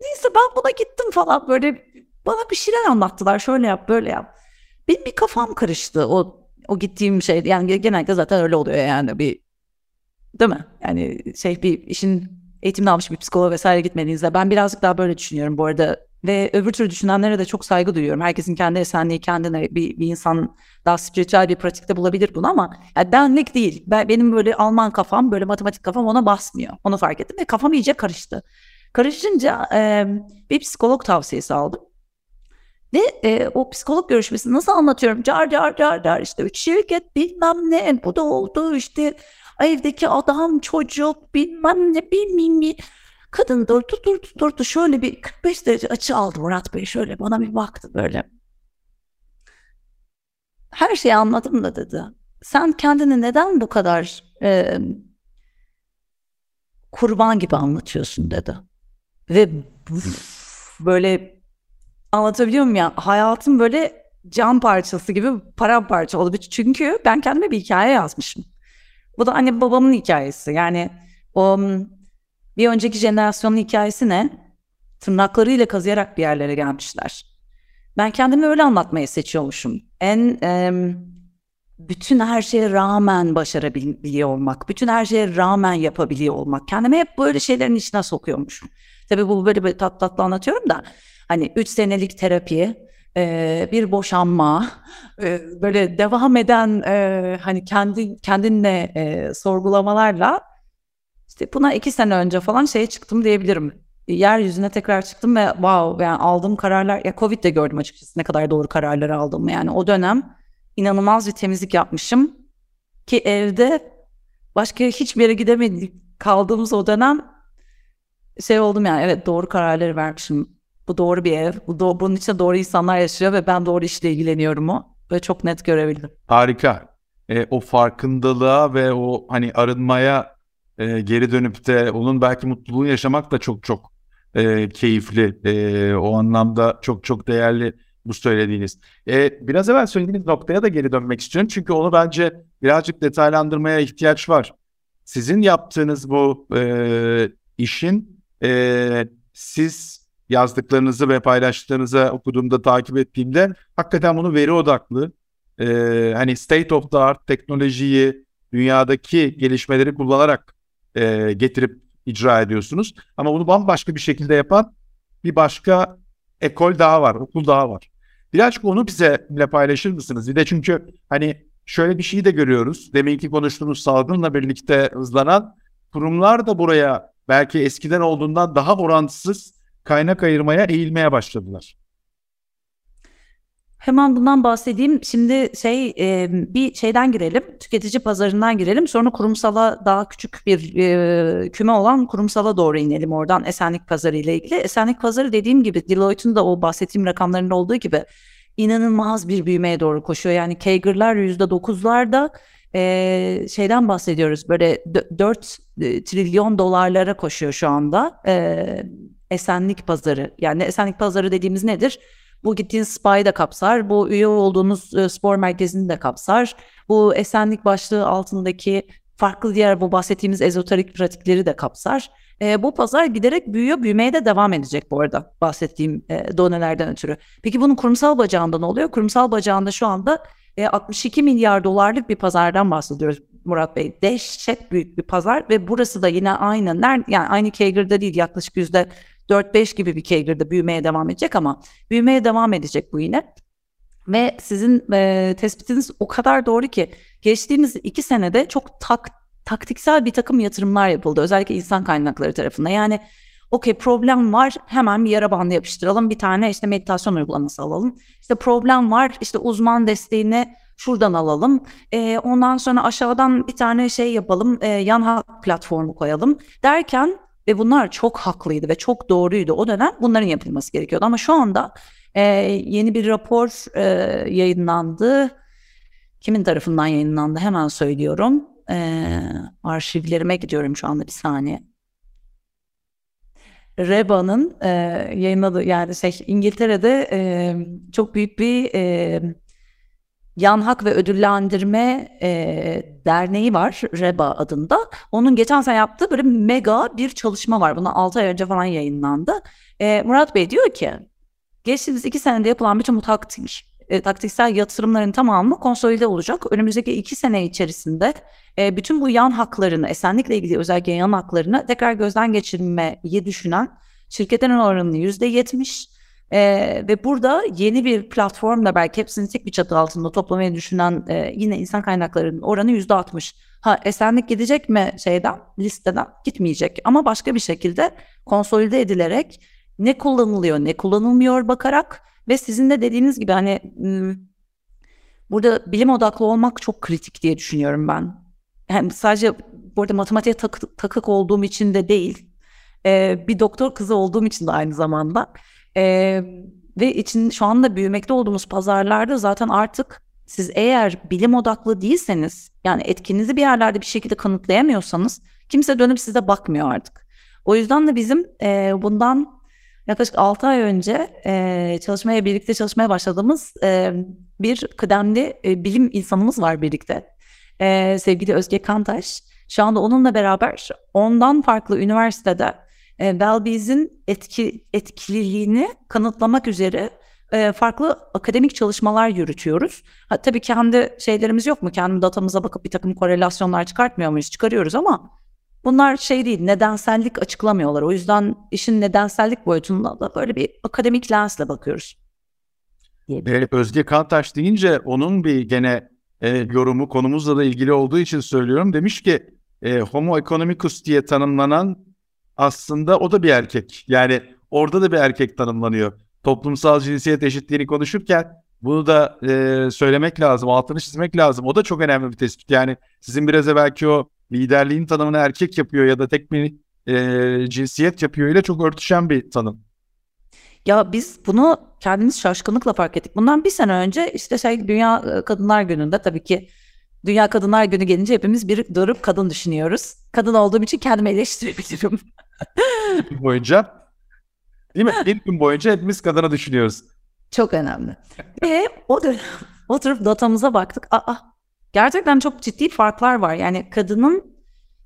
Neyse ben buna gittim falan böyle bana bir şeyler anlattılar. Şöyle yap böyle yap. Benim bir kafam karıştı o o gittiğim şey. Yani genellikle zaten öyle oluyor yani bir değil mi? Yani şey bir işin eğitimini almış bir psikoloğa vesaire gitmediğinizde ben birazcık daha böyle düşünüyorum bu arada ve öbür türlü düşünenlere de çok saygı duyuyorum. Herkesin kendi esenliği kendine bir, bir insan daha spiritüel bir pratikte bulabilir bunu ama yani benlik değil. Ben, benim böyle Alman kafam böyle matematik kafam ona basmıyor. Onu fark ettim ve kafam iyice karıştı. Karışınca e, bir psikolog tavsiyesi aldım. Ve e, o psikolog görüşmesini nasıl anlatıyorum? Car car car car işte şirket bilmem ne bu da oldu işte evdeki adam çocuk bilmem ne bilmem ne. Kadın durdu durdu durdu şöyle bir 45 derece açı aldı Murat Bey şöyle bana bir baktı böyle. Her şeyi anladım da dedi. Sen kendini neden bu kadar e, kurban gibi anlatıyorsun dedi. Ve böyle anlatabiliyor muyum ya? Hayatım böyle can parçası gibi paramparça oldu. Çünkü ben kendime bir hikaye yazmışım. Bu da anne babamın hikayesi. Yani o bir önceki jenerasyonun hikayesi ne? Tırnaklarıyla kazıyarak bir yerlere gelmişler. Ben kendimi öyle anlatmayı seçiyormuşum. En e, bütün her şeye rağmen başarabiliyor olmak, bütün her şeye rağmen yapabiliyor olmak. Kendimi hep böyle şeylerin içine sokuyormuşum. Tabii bu böyle bir tat tatlı anlatıyorum da hani üç senelik terapi, e, bir boşanma, e, böyle devam eden e, hani kendi kendinle e, sorgulamalarla işte buna iki sene önce falan şeye çıktım diyebilirim. Yeryüzüne tekrar çıktım ve wow yani aldığım kararlar ya Covid de gördüm açıkçası ne kadar doğru kararları aldım. Yani o dönem inanılmaz bir temizlik yapmışım ki evde başka hiçbir yere gidemedik kaldığımız o dönem şey oldum yani evet doğru kararları vermişim. Bu doğru bir ev. Bu do- bunun içinde doğru insanlar yaşıyor ve ben doğru işle ilgileniyorum o. Ve çok net görebildim. Harika. E, o farkındalığa ve o hani arınmaya e, geri dönüp de onun belki mutluluğu yaşamak da çok çok e, keyifli. E, o anlamda çok çok değerli bu söylediğiniz. E, biraz evvel söylediğiniz noktaya da geri dönmek istiyorum. Çünkü onu bence birazcık detaylandırmaya ihtiyaç var. Sizin yaptığınız bu e, işin e, siz yazdıklarınızı ve paylaştıklarınızı okuduğumda takip ettiğimde hakikaten bunu veri odaklı e, hani state of the art teknolojiyi dünyadaki gelişmeleri kullanarak e, getirip icra ediyorsunuz. Ama bunu bambaşka bir şekilde yapan bir başka ekol daha var, okul daha var. Birazcık onu bize paylaşır mısınız? Bir de çünkü hani şöyle bir şey de görüyoruz. Deminki konuştuğumuz salgınla birlikte hızlanan kurumlar da buraya belki eskiden olduğundan daha orantısız kaynak ayırmaya eğilmeye başladılar. Hemen bundan bahsedeyim. Şimdi şey e, bir şeyden girelim, tüketici pazarından girelim. Sonra kurumsala daha küçük bir e, küme olan kurumsala doğru inelim oradan esenlik pazarı ile ilgili. Esenlik pazarı dediğim gibi Deloitte'un da o bahsettiğim rakamlarında olduğu gibi inanılmaz bir büyümeye doğru koşuyor. Yani CAGR'lar %9'larda e, şeyden bahsediyoruz. Böyle 4 e, trilyon dolarlara koşuyor şu anda e, esenlik pazarı. Yani esenlik pazarı dediğimiz nedir? Bu gittiğiniz spa'yı da kapsar. Bu üye olduğunuz e, spor merkezini de kapsar. Bu esenlik başlığı altındaki farklı diğer bu bahsettiğimiz ezoterik pratikleri de kapsar. E, bu pazar giderek büyüyor, büyümeye de devam edecek bu arada bahsettiğim e, donelerden ötürü. Peki bunun kurumsal bacağında ne oluyor? Kurumsal bacağında şu anda e, 62 milyar dolarlık bir pazardan bahsediyoruz Murat Bey. Dehşet büyük bir pazar ve burası da yine aynı, yani aynı CAGR'da değil yaklaşık yüzde 4-5 gibi bir CAGR'da büyümeye devam edecek ama büyümeye devam edecek bu yine. Ve sizin e, tespitiniz o kadar doğru ki geçtiğimiz iki senede çok tak, taktiksel bir takım yatırımlar yapıldı. Özellikle insan kaynakları tarafında. Yani okey problem var hemen bir yara bandı yapıştıralım. Bir tane işte meditasyon uygulaması alalım. İşte problem var işte uzman desteğini şuradan alalım. E, ondan sonra aşağıdan bir tane şey yapalım. E, yan hak platformu koyalım. Derken ve bunlar çok haklıydı ve çok doğruydu. O dönem bunların yapılması gerekiyordu. Ama şu anda e, yeni bir rapor e, yayınlandı. Kimin tarafından yayınlandı hemen söylüyorum. E, arşivlerime gidiyorum şu anda bir saniye. Reba'nın e, yayınladığı yani şey İngiltere'de e, çok büyük bir e, Yan Hak ve Ödüllendirme e, Derneği var REBA adında. Onun geçen sene yaptığı böyle mega bir çalışma var. Buna 6 ay önce falan yayınlandı. E, Murat Bey diyor ki geçtiğimiz 2 senede yapılan bütün bu taktik, e, taktiksel yatırımların tamamı konsolide olacak. Önümüzdeki 2 sene içerisinde e, bütün bu yan haklarını, esenlikle ilgili özellikle yan haklarını tekrar gözden geçirmeyi düşünen şirketlerin oranını %70, ee, ve burada yeni bir platformla belki hepsini tek bir çatı altında toplamayı düşünen e, yine insan kaynaklarının oranı yüzde altmış. Ha esenlik gidecek mi şeyden listeden gitmeyecek ama başka bir şekilde konsolide edilerek ne kullanılıyor ne kullanılmıyor bakarak ve sizin de dediğiniz gibi hani burada bilim odaklı olmak çok kritik diye düşünüyorum ben. Yani sadece burada matematiğe takık, takık olduğum için de değil e, bir doktor kızı olduğum için de aynı zamanda ee, ve için şu anda büyümekte olduğumuz pazarlarda zaten artık siz eğer bilim odaklı değilseniz yani etkinizi bir yerlerde bir şekilde kanıtlayamıyorsanız kimse dönüp size bakmıyor artık. O yüzden de bizim e, bundan yaklaşık 6 ay önce e, çalışmaya birlikte çalışmaya başladığımız e, bir kıdemli e, bilim insanımız var birlikte. E, sevgili Özge Kantaş. Şu anda onunla beraber ondan farklı üniversitede e, Wellbees'in etki, etkililiğini kanıtlamak üzere e, farklı akademik çalışmalar yürütüyoruz. Ha, tabii kendi şeylerimiz yok mu? Kendi datamıza bakıp bir takım korelasyonlar çıkartmıyor muyuz? Çıkarıyoruz ama bunlar şey değil, nedensellik açıklamıyorlar. O yüzden işin nedensellik boyutunda da böyle bir akademik lensle bakıyoruz. Özge Kantaş deyince onun bir gene e, yorumu konumuzla da ilgili olduğu için söylüyorum. Demiş ki e, Homo economicus diye tanımlanan aslında o da bir erkek. Yani orada da bir erkek tanımlanıyor. Toplumsal cinsiyet eşitliğini konuşurken bunu da e, söylemek lazım, altını çizmek lazım. O da çok önemli bir tespit. Yani sizin biraz evvelki o liderliğin tanımını erkek yapıyor ya da tek bir e, cinsiyet yapıyor ile çok örtüşen bir tanım. Ya biz bunu kendimiz şaşkınlıkla fark ettik. Bundan bir sene önce işte şey Dünya Kadınlar Günü'nde tabii ki Dünya Kadınlar Günü gelince hepimiz bir durup kadın düşünüyoruz. Kadın olduğum için kendimi eleştirebilirim. boyunca değil mi? Bir gün boyunca hepimiz kadına düşünüyoruz. Çok önemli. Ve o dönem oturup datamıza baktık. Aa, gerçekten çok ciddi farklar var. Yani kadının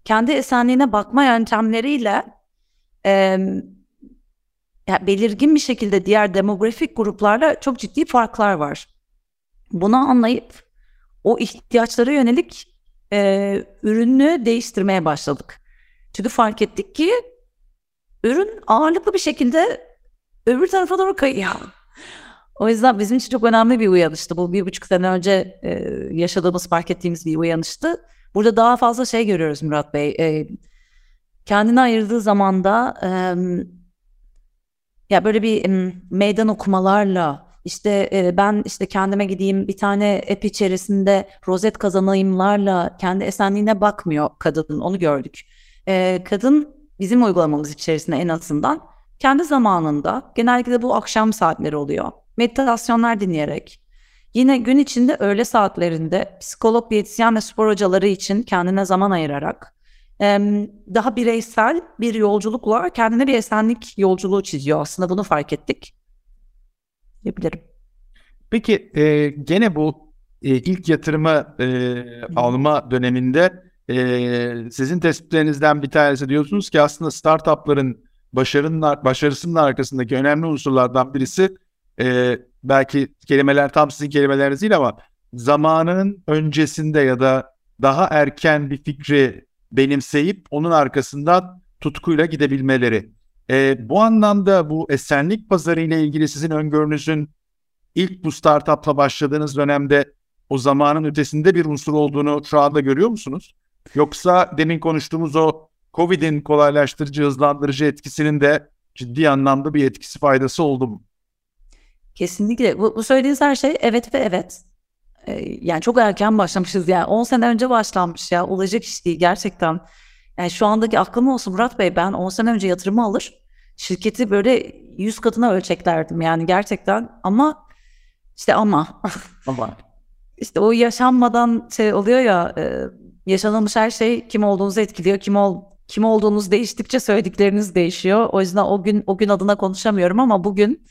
kendi esenliğine bakma yöntemleriyle e, yani belirgin bir şekilde diğer demografik gruplarla çok ciddi farklar var. bunu anlayıp o ihtiyaçlara yönelik e, ürünü değiştirmeye başladık. Çünkü fark ettik ki ürün ağırlıklı bir şekilde öbür tarafa doğru kayıyor. O yüzden bizim için çok önemli bir uyanıştı. Bu bir buçuk sene önce e, yaşadığımız, fark ettiğimiz bir uyanıştı. Burada daha fazla şey görüyoruz Murat Bey. E, kendine ayırdığı zamanda e, ya böyle bir e, meydan okumalarla işte e, ben işte kendime gideyim bir tane app içerisinde rozet kazanayımlarla kendi esenliğine bakmıyor kadın. Onu gördük. E, kadın bizim uygulamamız içerisinde en azından kendi zamanında genellikle bu akşam saatleri oluyor. Meditasyonlar dinleyerek yine gün içinde öğle saatlerinde psikolog, diyetisyen ve spor hocaları için kendine zaman ayırarak daha bireysel bir yolculukla kendine bir esenlik yolculuğu çiziyor. Aslında bunu fark ettik. Diyebilirim. Peki e, gene bu e, ilk yatırımı e, alma döneminde e, sizin tespitlerinizden bir tanesi diyorsunuz ki aslında startupların başarının başarısının arkasındaki önemli unsurlardan birisi e, belki kelimeler tam sizin kelimeleriniz değil ama zamanının öncesinde ya da daha erken bir fikri benimseyip onun arkasından tutkuyla gidebilmeleri. E, bu anlamda bu esenlik pazarı ile ilgili sizin öngörünüzün ilk bu startupla başladığınız dönemde o zamanın ötesinde bir unsur olduğunu şu anda görüyor musunuz? Yoksa demin konuştuğumuz o Covid'in kolaylaştırıcı, hızlandırıcı etkisinin de ciddi anlamda bir etkisi faydası oldu mu? Kesinlikle. Bu, bu söylediğiniz her şey evet ve evet. Ee, yani çok erken başlamışız yani 10 sene önce başlanmış ya olacak iş değil gerçekten. Yani şu andaki aklım olsun Murat Bey ben 10 sene önce yatırımı alır şirketi böyle 100 katına ölçeklerdim yani gerçekten ama işte ama ama işte o yaşanmadan şey oluyor ya e, yaşanılmış her şey kim olduğunuzu etkiliyor kim ol kim olduğunuz değiştikçe söyledikleriniz değişiyor o yüzden o gün o gün adına konuşamıyorum ama bugün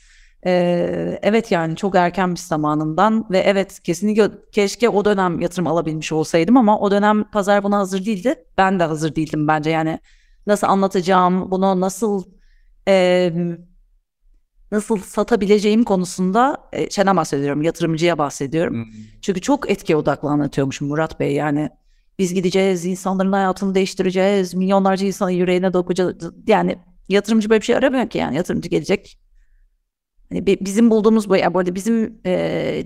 ee, evet yani çok erken bir zamanından ve evet kesinlikle keşke o dönem yatırım alabilmiş olsaydım ama o dönem pazar buna hazır değildi. Ben de hazır değildim bence yani nasıl anlatacağım, bunu nasıl e, nasıl satabileceğim konusunda e, şeyden bahsediyorum, yatırımcıya bahsediyorum. Hmm. Çünkü çok etki odaklı anlatıyormuşum Murat Bey yani. Biz gideceğiz, insanların hayatını değiştireceğiz, milyonlarca insanın yüreğine dokunacağız. Yani yatırımcı böyle bir şey aramıyor ki yani yatırımcı gelecek Hani bizim bulduğumuz bu, ya bu arada bizim e,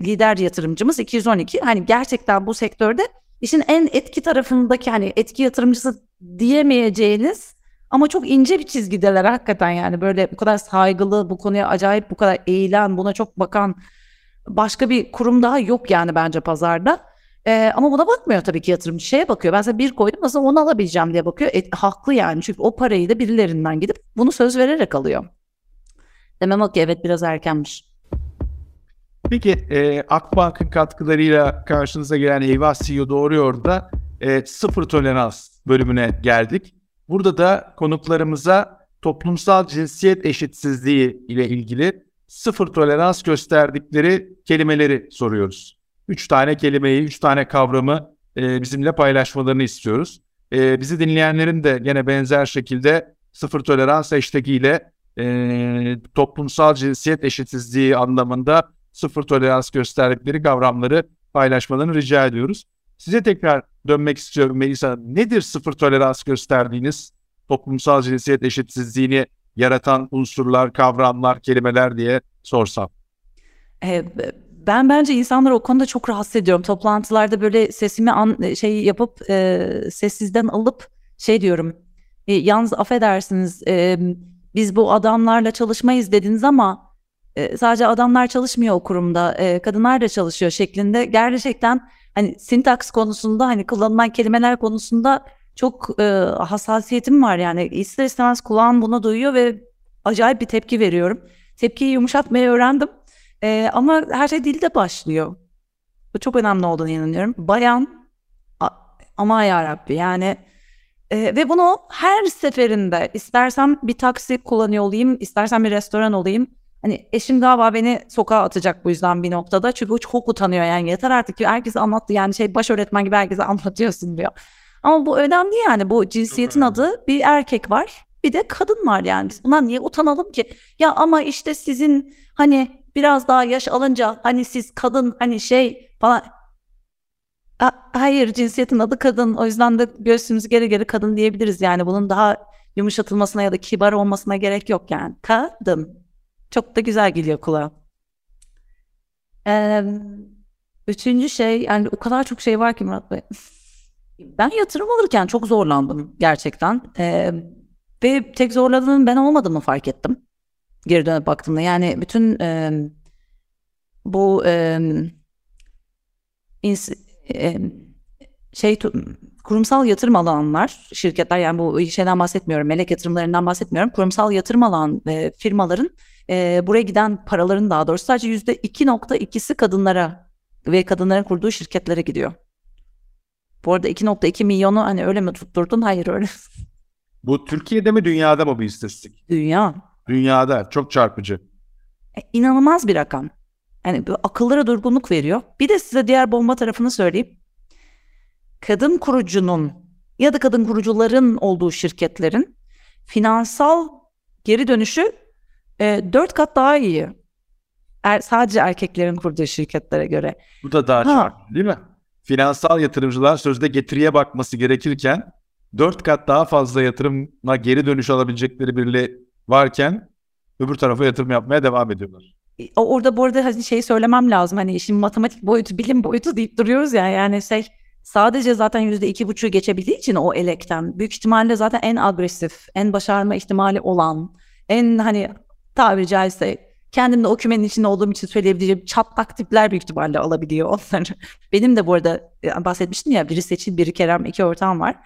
lider yatırımcımız 212. Hani gerçekten bu sektörde işin en etki tarafındaki hani etki yatırımcısı diyemeyeceğiniz ama çok ince bir çizgideler hakikaten yani böyle bu kadar saygılı, bu konuya acayip bu kadar eğilen, buna çok bakan başka bir kurum daha yok yani bence pazarda. Ee, ama buna bakmıyor tabii ki yatırımcı şeye bakıyor. Ben size bir koydum nasıl onu alabileceğim diye bakıyor. E, haklı yani çünkü o parayı da birilerinden gidip bunu söz vererek alıyor. Demem o ki evet biraz erkenmiş. Peki e, Akbank'ın katkılarıyla karşınıza gelen Eyvah CEO Doğruyor da e, sıfır tolerans bölümüne geldik. Burada da konuklarımıza toplumsal cinsiyet eşitsizliği ile ilgili sıfır tolerans gösterdikleri kelimeleri soruyoruz. Üç tane kelimeyi, üç tane kavramı e, bizimle paylaşmalarını istiyoruz. E, bizi dinleyenlerin de gene benzer şekilde sıfır tolerans hashtag ile e, toplumsal cinsiyet eşitsizliği anlamında sıfır tolerans gösterdikleri kavramları paylaşmalarını rica ediyoruz. Size tekrar dönmek istiyorum Melisa. Nedir sıfır tolerans gösterdiğiniz toplumsal cinsiyet eşitsizliğini yaratan unsurlar, kavramlar, kelimeler diye sorsam? Ee, ben bence insanları o konuda çok rahatsız ediyorum. Toplantılarda böyle sesimi an, şey yapıp e, sessizden alıp şey diyorum. E, yalnız affedersiniz e, biz bu adamlarla çalışmayız dediniz ama e, sadece adamlar çalışmıyor o kurumda e, kadınlar da çalışıyor şeklinde gerçekten hani sintaks konusunda hani kullanılan kelimeler konusunda çok e, hassasiyetim var yani ister istemez kulağım bunu duyuyor ve acayip bir tepki veriyorum. Tepkiyi yumuşatmayı öğrendim e, ama her şey dilde başlıyor. Bu çok önemli olduğunu inanıyorum. Bayan ama ya Rabbi yani ee, ve bunu her seferinde istersem bir taksi kullanıyor olayım, istersen bir restoran olayım. Hani eşim galiba beni sokağa atacak bu yüzden bir noktada. Çünkü o çok utanıyor yani yeter artık ki herkese anlattı yani şey baş öğretmen gibi herkese anlatıyorsun diyor. Ama bu önemli yani bu cinsiyetin adı bir erkek var bir de kadın var yani biz buna niye utanalım ki? Ya ama işte sizin hani biraz daha yaş alınca hani siz kadın hani şey falan A- hayır cinsiyetin adı kadın o yüzden de göğsümüzü geri geri kadın diyebiliriz yani bunun daha yumuşatılmasına ya da kibar olmasına gerek yok yani kadın çok da güzel geliyor kulağa. Ee, üçüncü şey yani o kadar çok şey var ki Murat Bey. Ben yatırım alırken çok zorlandım gerçekten. Ee, ve tek zorladığım ben olmadığımı fark ettim. Geri dönüp baktığımda yani bütün e, bu e, ins- e, şey kurumsal yatırım alanlar şirketler yani bu şeyden bahsetmiyorum melek yatırımlarından bahsetmiyorum kurumsal yatırım alan e, firmaların e, buraya giden paraların daha doğrusu sadece yüzde 2.2'si kadınlara ve kadınların kurduğu şirketlere gidiyor. Bu arada 2.2 milyonu hani öyle mi tutturdun? Hayır öyle. Bu Türkiye'de mi dünyada mı bu istatistik? Dünya. Dünyada çok çarpıcı. E, inanılmaz bir rakam. Yani akıllara durgunluk veriyor. Bir de size diğer bomba tarafını söyleyeyim. Kadın kurucunun ya da kadın kurucuların olduğu şirketlerin finansal geri dönüşü e, dört kat daha iyi. Er, sadece erkeklerin kurduğu şirketlere göre. Bu da daha Ha. çarpıcı değil mi? Finansal yatırımcılar sözde getiriye bakması gerekirken dört kat daha fazla yatırıma geri dönüş alabilecekleri birileri varken öbür tarafa yatırım yapmaya devam ediyorlar. E, Orada bu arada hani şey söylemem lazım. Hani işin matematik boyutu, bilim boyutu deyip duruyoruz ya. Yani şey sadece zaten yüzde iki buçuğu geçebildiği için o elekten büyük ihtimalle zaten en agresif, en başarma ihtimali olan, en hani tabiri caizse kendim de o kümenin içinde olduğum için söyleyebileceğim çatlak tipler büyük ihtimalle alabiliyor onları. Benim de bu arada e, bahsetmiştim ya biri seçil, biri Kerem, iki ortağım var.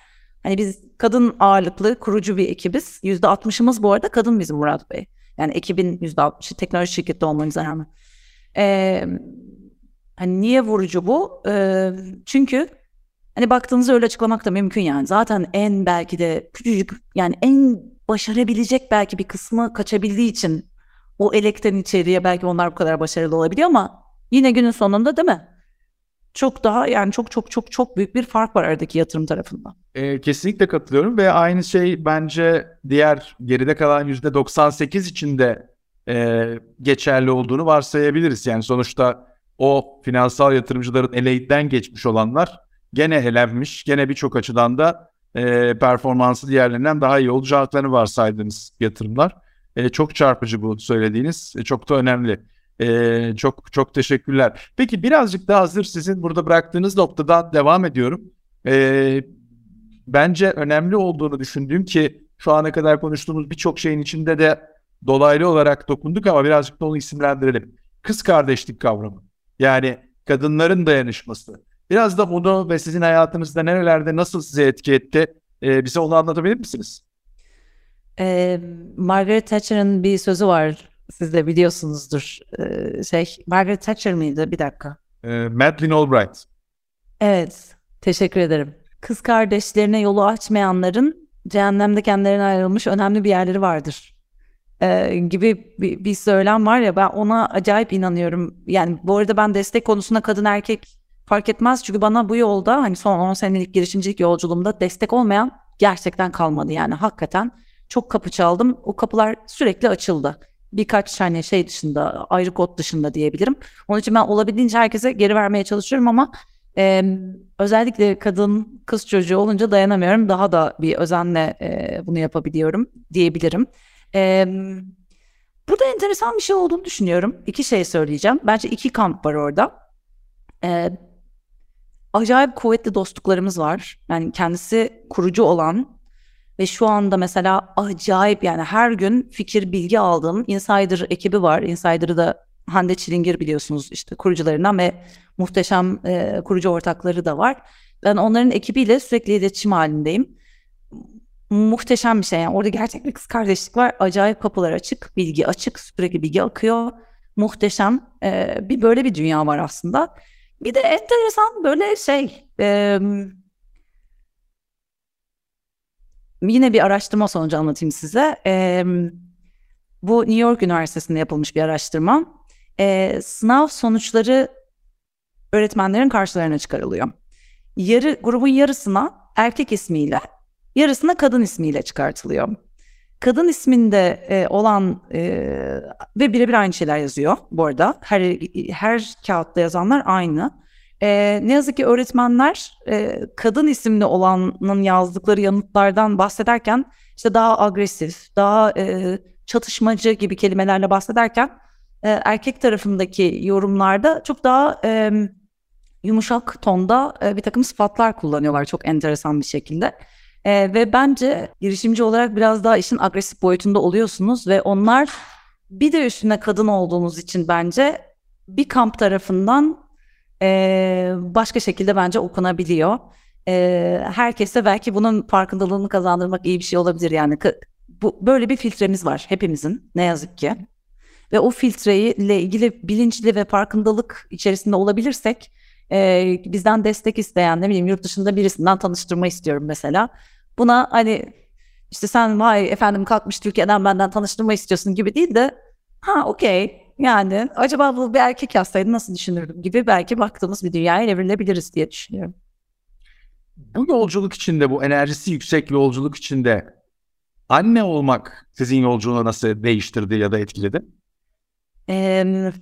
Hani biz kadın ağırlıklı kurucu bir ekibiz. Yüzde altmışımız bu arada kadın bizim Murat Bey. Yani ekibin yüzde altmışı teknoloji şirketi olmamıza rağmen. Ee, hani niye vurucu bu? Ee, çünkü hani baktığınızda öyle açıklamak da mümkün yani. Zaten en belki de küçücük yani en başarabilecek belki bir kısmı kaçabildiği için o elekten içeriye belki onlar bu kadar başarılı olabiliyor ama yine günün sonunda değil mi? Çok daha yani çok çok çok çok büyük bir fark var aradaki yatırım tarafında. Ee, kesinlikle katılıyorum ve aynı şey bence diğer geride kalan %98 için de e, geçerli olduğunu varsayabiliriz. Yani sonuçta o finansal yatırımcıların eleğinden geçmiş olanlar gene elenmiş, gene birçok açıdan da e, performansı diğerlerinden daha iyi olacaklarını varsaydığınız yatırımlar. E, çok çarpıcı bu söylediğiniz, e, çok da önemli. E, çok çok teşekkürler. Peki birazcık daha hazır sizin burada bıraktığınız noktadan devam ediyorum. E, bence önemli olduğunu düşündüğüm ki şu ana kadar konuştuğumuz birçok şeyin içinde de dolaylı olarak dokunduk ama birazcık da onu isimlendirelim. Kız kardeşlik kavramı. Yani kadınların dayanışması. Biraz da bunu ve sizin hayatınızda nerelerde nasıl size etki etti? Ee, bize onu anlatabilir misiniz? Ee, Margaret Thatcher'ın bir sözü var. Siz de biliyorsunuzdur. Ee, şey, Margaret Thatcher mıydı? Bir dakika. Ee, Madeleine Albright. Evet, teşekkür ederim. Kız kardeşlerine yolu açmayanların cehennemde kendilerine ayrılmış önemli bir yerleri vardır. Ee, gibi bir, bir söylem var ya ben ona acayip inanıyorum. Yani bu arada ben destek konusunda kadın erkek fark etmez. Çünkü bana bu yolda hani son 10 senelik girişimcilik yolculuğumda destek olmayan gerçekten kalmadı. Yani hakikaten çok kapı çaldım. O kapılar sürekli açıldı. Birkaç hani şey dışında, ayrı kod dışında diyebilirim. Onun için ben olabildiğince herkese geri vermeye çalışıyorum ama e, özellikle kadın, kız çocuğu olunca dayanamıyorum. Daha da bir özenle e, bunu yapabiliyorum diyebilirim. E, burada enteresan bir şey olduğunu düşünüyorum. İki şey söyleyeceğim. Bence iki kamp var orada. E, acayip kuvvetli dostluklarımız var. Yani kendisi kurucu olan ve şu anda mesela acayip yani her gün fikir bilgi aldığım Insider ekibi var. Insider'ı da Hande Çilingir biliyorsunuz işte kurucularından ve muhteşem e, kurucu ortakları da var. Ben onların ekibiyle sürekli iletişim halindeyim. Muhteşem bir şey yani orada gerçek bir kız kardeşlik var. Acayip kapılar açık, bilgi açık, sürekli bilgi akıyor. Muhteşem e, bir böyle bir dünya var aslında. Bir de enteresan böyle şey e, yine bir araştırma sonucu anlatayım size. E, bu New York Üniversitesi'nde yapılmış bir araştırma. E, sınav sonuçları öğretmenlerin karşılarına çıkarılıyor. Yarı grubun yarısına erkek ismiyle, yarısına kadın ismiyle çıkartılıyor. kadın isminde e, olan e, ve birebir aynı şeyler yazıyor bu arada. Her her kağıtta yazanlar aynı. E, ne yazık ki öğretmenler e, kadın isimli olanın yazdıkları yanıtlardan bahsederken işte daha agresif, daha e, çatışmacı gibi kelimelerle bahsederken e, erkek tarafındaki yorumlarda çok daha e, yumuşak tonda e, bir takım sıfatlar kullanıyorlar çok enteresan bir şekilde. E, ve bence girişimci olarak biraz daha işin agresif boyutunda oluyorsunuz ve onlar bir de üstüne kadın olduğunuz için bence bir kamp tarafından e, başka şekilde bence okunabiliyor. E, herkese belki bunun farkındalığını kazandırmak iyi bir şey olabilir yani. Bu böyle bir filtremiz var hepimizin ne yazık ki. Ve o filtreyle ilgili bilinçli ve farkındalık içerisinde olabilirsek e, bizden destek isteyen ne bileyim yurt dışında birisinden tanıştırma istiyorum mesela. Buna hani işte sen vay efendim kalkmış Türkiye'den benden tanıştırma istiyorsun gibi değil de ha okey yani acaba bu bir erkek yazsaydı nasıl düşünürdüm gibi belki baktığımız bir dünyaya evrilebiliriz diye düşünüyorum. Bu yolculuk içinde bu enerjisi yüksek yolculuk içinde anne olmak sizin yolculuğunu nasıl değiştirdi ya da etkiledi? Ee,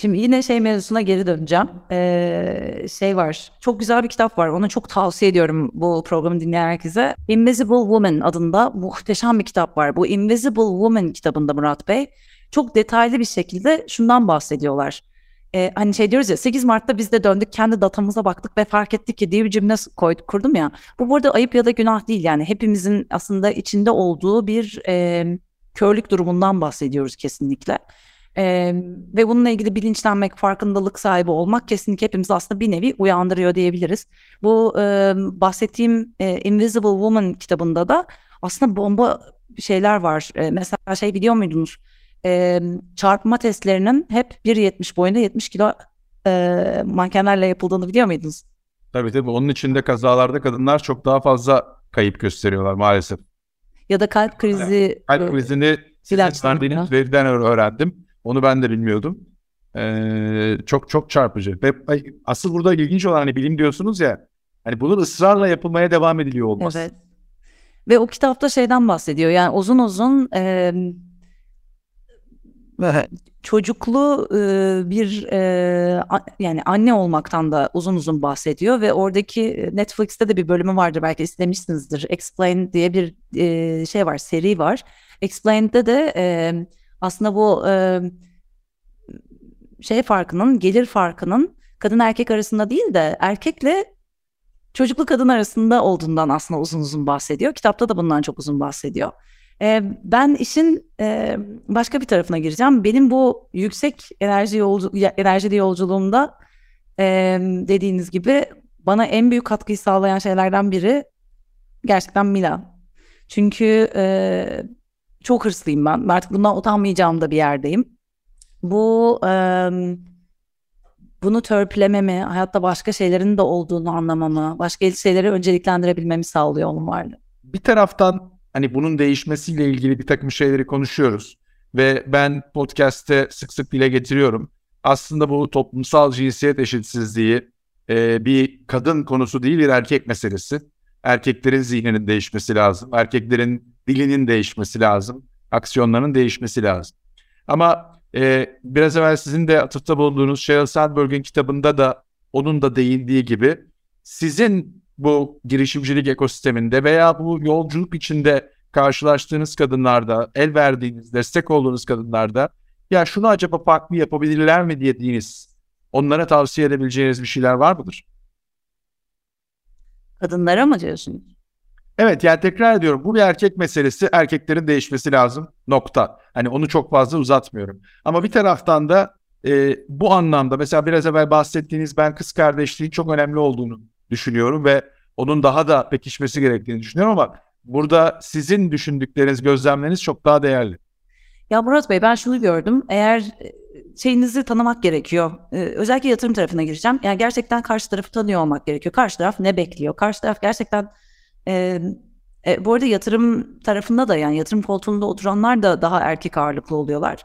Şimdi yine şey mevzusuna geri döneceğim. Ee, şey var, çok güzel bir kitap var. Onu çok tavsiye ediyorum bu programı dinleyen herkese. Invisible Woman adında muhteşem bir kitap var. Bu Invisible Woman kitabında Murat Bey çok detaylı bir şekilde şundan bahsediyorlar. Ee, hani şey diyoruz ya 8 Mart'ta biz de döndük kendi datamıza baktık ve fark ettik ki diye bir cümle koyduk, kurdum ya. Bu burada ayıp ya da günah değil yani hepimizin aslında içinde olduğu bir e, körlük durumundan bahsediyoruz kesinlikle. Ee, ve bununla ilgili bilinçlenmek, farkındalık sahibi olmak kesinlikle hepimizi aslında bir nevi uyandırıyor diyebiliriz. Bu e, bahsettiğim e, Invisible Woman kitabında da aslında bomba şeyler var. E, mesela şey biliyor muydunuz? E, çarpma testlerinin hep 1.70 boyunda 70 kilo e, mankenlerle yapıldığını biliyor muydunuz? Tabii tabii. Onun içinde kazalarda kadınlar çok daha fazla kayıp gösteriyorlar maalesef. Ya da kalp krizi... Kalp krizini sizin veriden öğrendim. Onu ben de bilmiyordum. Ee, çok çok çarpıcı. Ve asıl burada ilginç olan hani bilim diyorsunuz ya. Hani bunun ısrarla yapılmaya devam ediliyor olması. Evet. Ve o kitapta şeyden bahsediyor. Yani uzun uzun e, çocuklu e, bir e, a, yani anne olmaktan da uzun uzun bahsediyor ve oradaki Netflix'te de bir bölümü vardır belki istemişsinizdir. Explain diye bir e, şey var, seri var. Explain'de de e, aslında bu e, şey farkının, gelir farkının kadın erkek arasında değil de erkekle çocuklu kadın arasında olduğundan aslında uzun uzun bahsediyor. Kitapta da bundan çok uzun bahsediyor. E, ben işin e, başka bir tarafına gireceğim. Benim bu yüksek enerji yolcu enerjili yolculuğumda e, dediğiniz gibi bana en büyük katkıyı sağlayan şeylerden biri gerçekten Mila. Çünkü e, çok hırslıyım ben. Artık bundan utanmayacağım da bir yerdeyim. Bu e, bunu törpülememi, hayatta başka şeylerin de olduğunu anlamamı, başka şeyleri önceliklendirebilmemi sağlıyor onun varlığı. Bir taraftan hani bunun değişmesiyle ilgili bir takım şeyleri konuşuyoruz ve ben podcast'te sık sık dile getiriyorum. Aslında bu toplumsal cinsiyet eşitsizliği e, bir kadın konusu değil bir erkek meselesi. Erkeklerin zihninin değişmesi lazım. Erkeklerin dilinin değişmesi lazım. Aksiyonlarının değişmesi lazım. Ama e, biraz evvel sizin de atıfta bulunduğunuz Sheryl Sandberg'in kitabında da onun da değindiği gibi sizin bu girişimcilik ekosisteminde veya bu yolculuk içinde karşılaştığınız kadınlarda, el verdiğiniz, destek olduğunuz kadınlarda ya şunu acaba farklı yapabilirler mi dediğiniz, onlara tavsiye edebileceğiniz bir şeyler var mıdır? Kadınlara mı diyorsunuz? Evet yani tekrar ediyorum bu bir erkek meselesi erkeklerin değişmesi lazım nokta. Hani onu çok fazla uzatmıyorum. Ama bir taraftan da e, bu anlamda mesela biraz evvel bahsettiğiniz ben kız kardeşliğin çok önemli olduğunu düşünüyorum ve onun daha da pekişmesi gerektiğini düşünüyorum ama burada sizin düşündükleriniz, gözlemleriniz çok daha değerli. Ya Murat Bey ben şunu gördüm. Eğer e, şeyinizi tanımak gerekiyor. Ee, özellikle yatırım tarafına gireceğim. Yani gerçekten karşı tarafı tanıyor olmak gerekiyor. Karşı taraf ne bekliyor? Karşı taraf gerçekten e, e, bu arada yatırım tarafında da yani yatırım koltuğunda oturanlar da daha erkek ağırlıklı oluyorlar.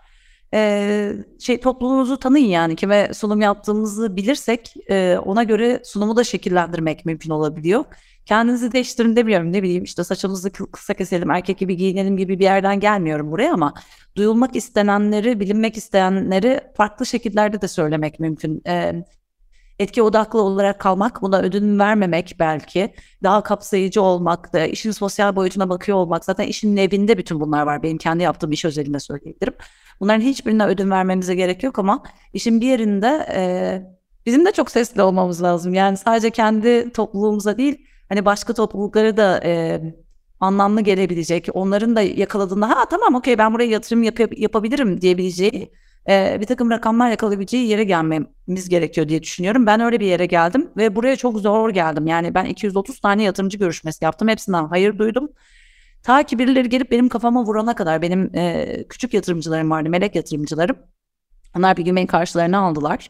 e, şey toplumumuzu tanıyın yani kime sunum yaptığımızı bilirsek e, ona göre sunumu da şekillendirmek mümkün olabiliyor. Kendinizi değiştirin demiyorum ne bileyim işte saçımızı kısa keselim erkek gibi giyinelim gibi bir yerden gelmiyorum buraya ama duyulmak istenenleri bilinmek isteyenleri farklı şekillerde de söylemek mümkün. E, etki odaklı olarak kalmak, buna ödün vermemek belki, daha kapsayıcı olmak, da işin sosyal boyutuna bakıyor olmak. Zaten işin nevinde bütün bunlar var. Benim kendi yaptığım iş özelinde söyleyebilirim. Bunların hiçbirine ödün vermemize gerek yok ama işin bir yerinde e, bizim de çok sesli olmamız lazım. Yani sadece kendi topluluğumuza değil, hani başka topluluklara da e, anlamlı gelebilecek, onların da yakaladığında ha tamam okey ben buraya yatırım yap- yapabilirim diyebileceği e, bir takım rakamlar yakalayabileceği yere gelmemiz gerekiyor diye düşünüyorum. Ben öyle bir yere geldim ve buraya çok zor geldim. Yani ben 230 tane yatırımcı görüşmesi yaptım. Hepsinden hayır duydum. Ta ki birileri gelip benim kafama vurana kadar benim e, küçük yatırımcılarım vardı, melek yatırımcılarım. Onlar bir gün beni karşılarına aldılar.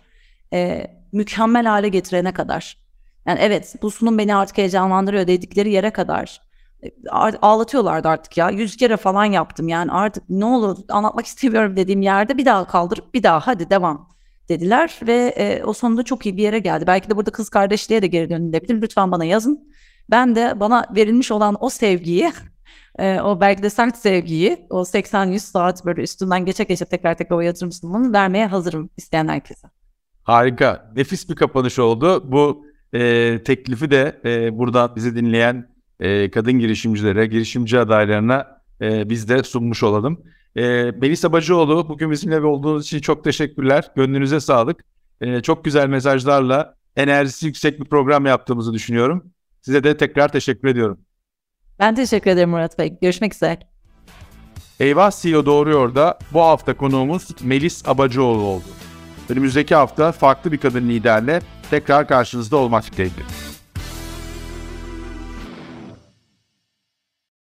E, mükemmel hale getirene kadar. Yani evet bu sunum beni artık heyecanlandırıyor dedikleri yere kadar ağlatıyorlardı artık ya. Yüz kere falan yaptım yani artık ne olur anlatmak istemiyorum dediğim yerde bir daha kaldırıp bir daha hadi devam dediler ve e, o sonunda çok iyi bir yere geldi. Belki de burada kız kardeşliğe de geri dönülebilir. Lütfen bana yazın. Ben de bana verilmiş olan o sevgiyi, e, o belki de sert sevgiyi, o 80-100 saat böyle üstünden geçe geçe tekrar tekrar o yatırım vermeye hazırım isteyen herkese. Harika. Nefis bir kapanış oldu. Bu e, teklifi de e, buradan bizi dinleyen e, kadın girişimcilere, girişimci adaylarına e, biz de sunmuş olalım. E, Melisa Bacıoğlu bugün bizimle olduğunuz için çok teşekkürler. Gönlünüze sağlık. E, çok güzel mesajlarla enerjisi yüksek bir program yaptığımızı düşünüyorum. Size de tekrar teşekkür ediyorum. Ben teşekkür ederim Murat Bey. Görüşmek üzere. Eyvah CEO Doğruyor da bu hafta konuğumuz Melis Abacıoğlu oldu. Önümüzdeki hafta farklı bir kadın liderle tekrar karşınızda olmak dileğiyle.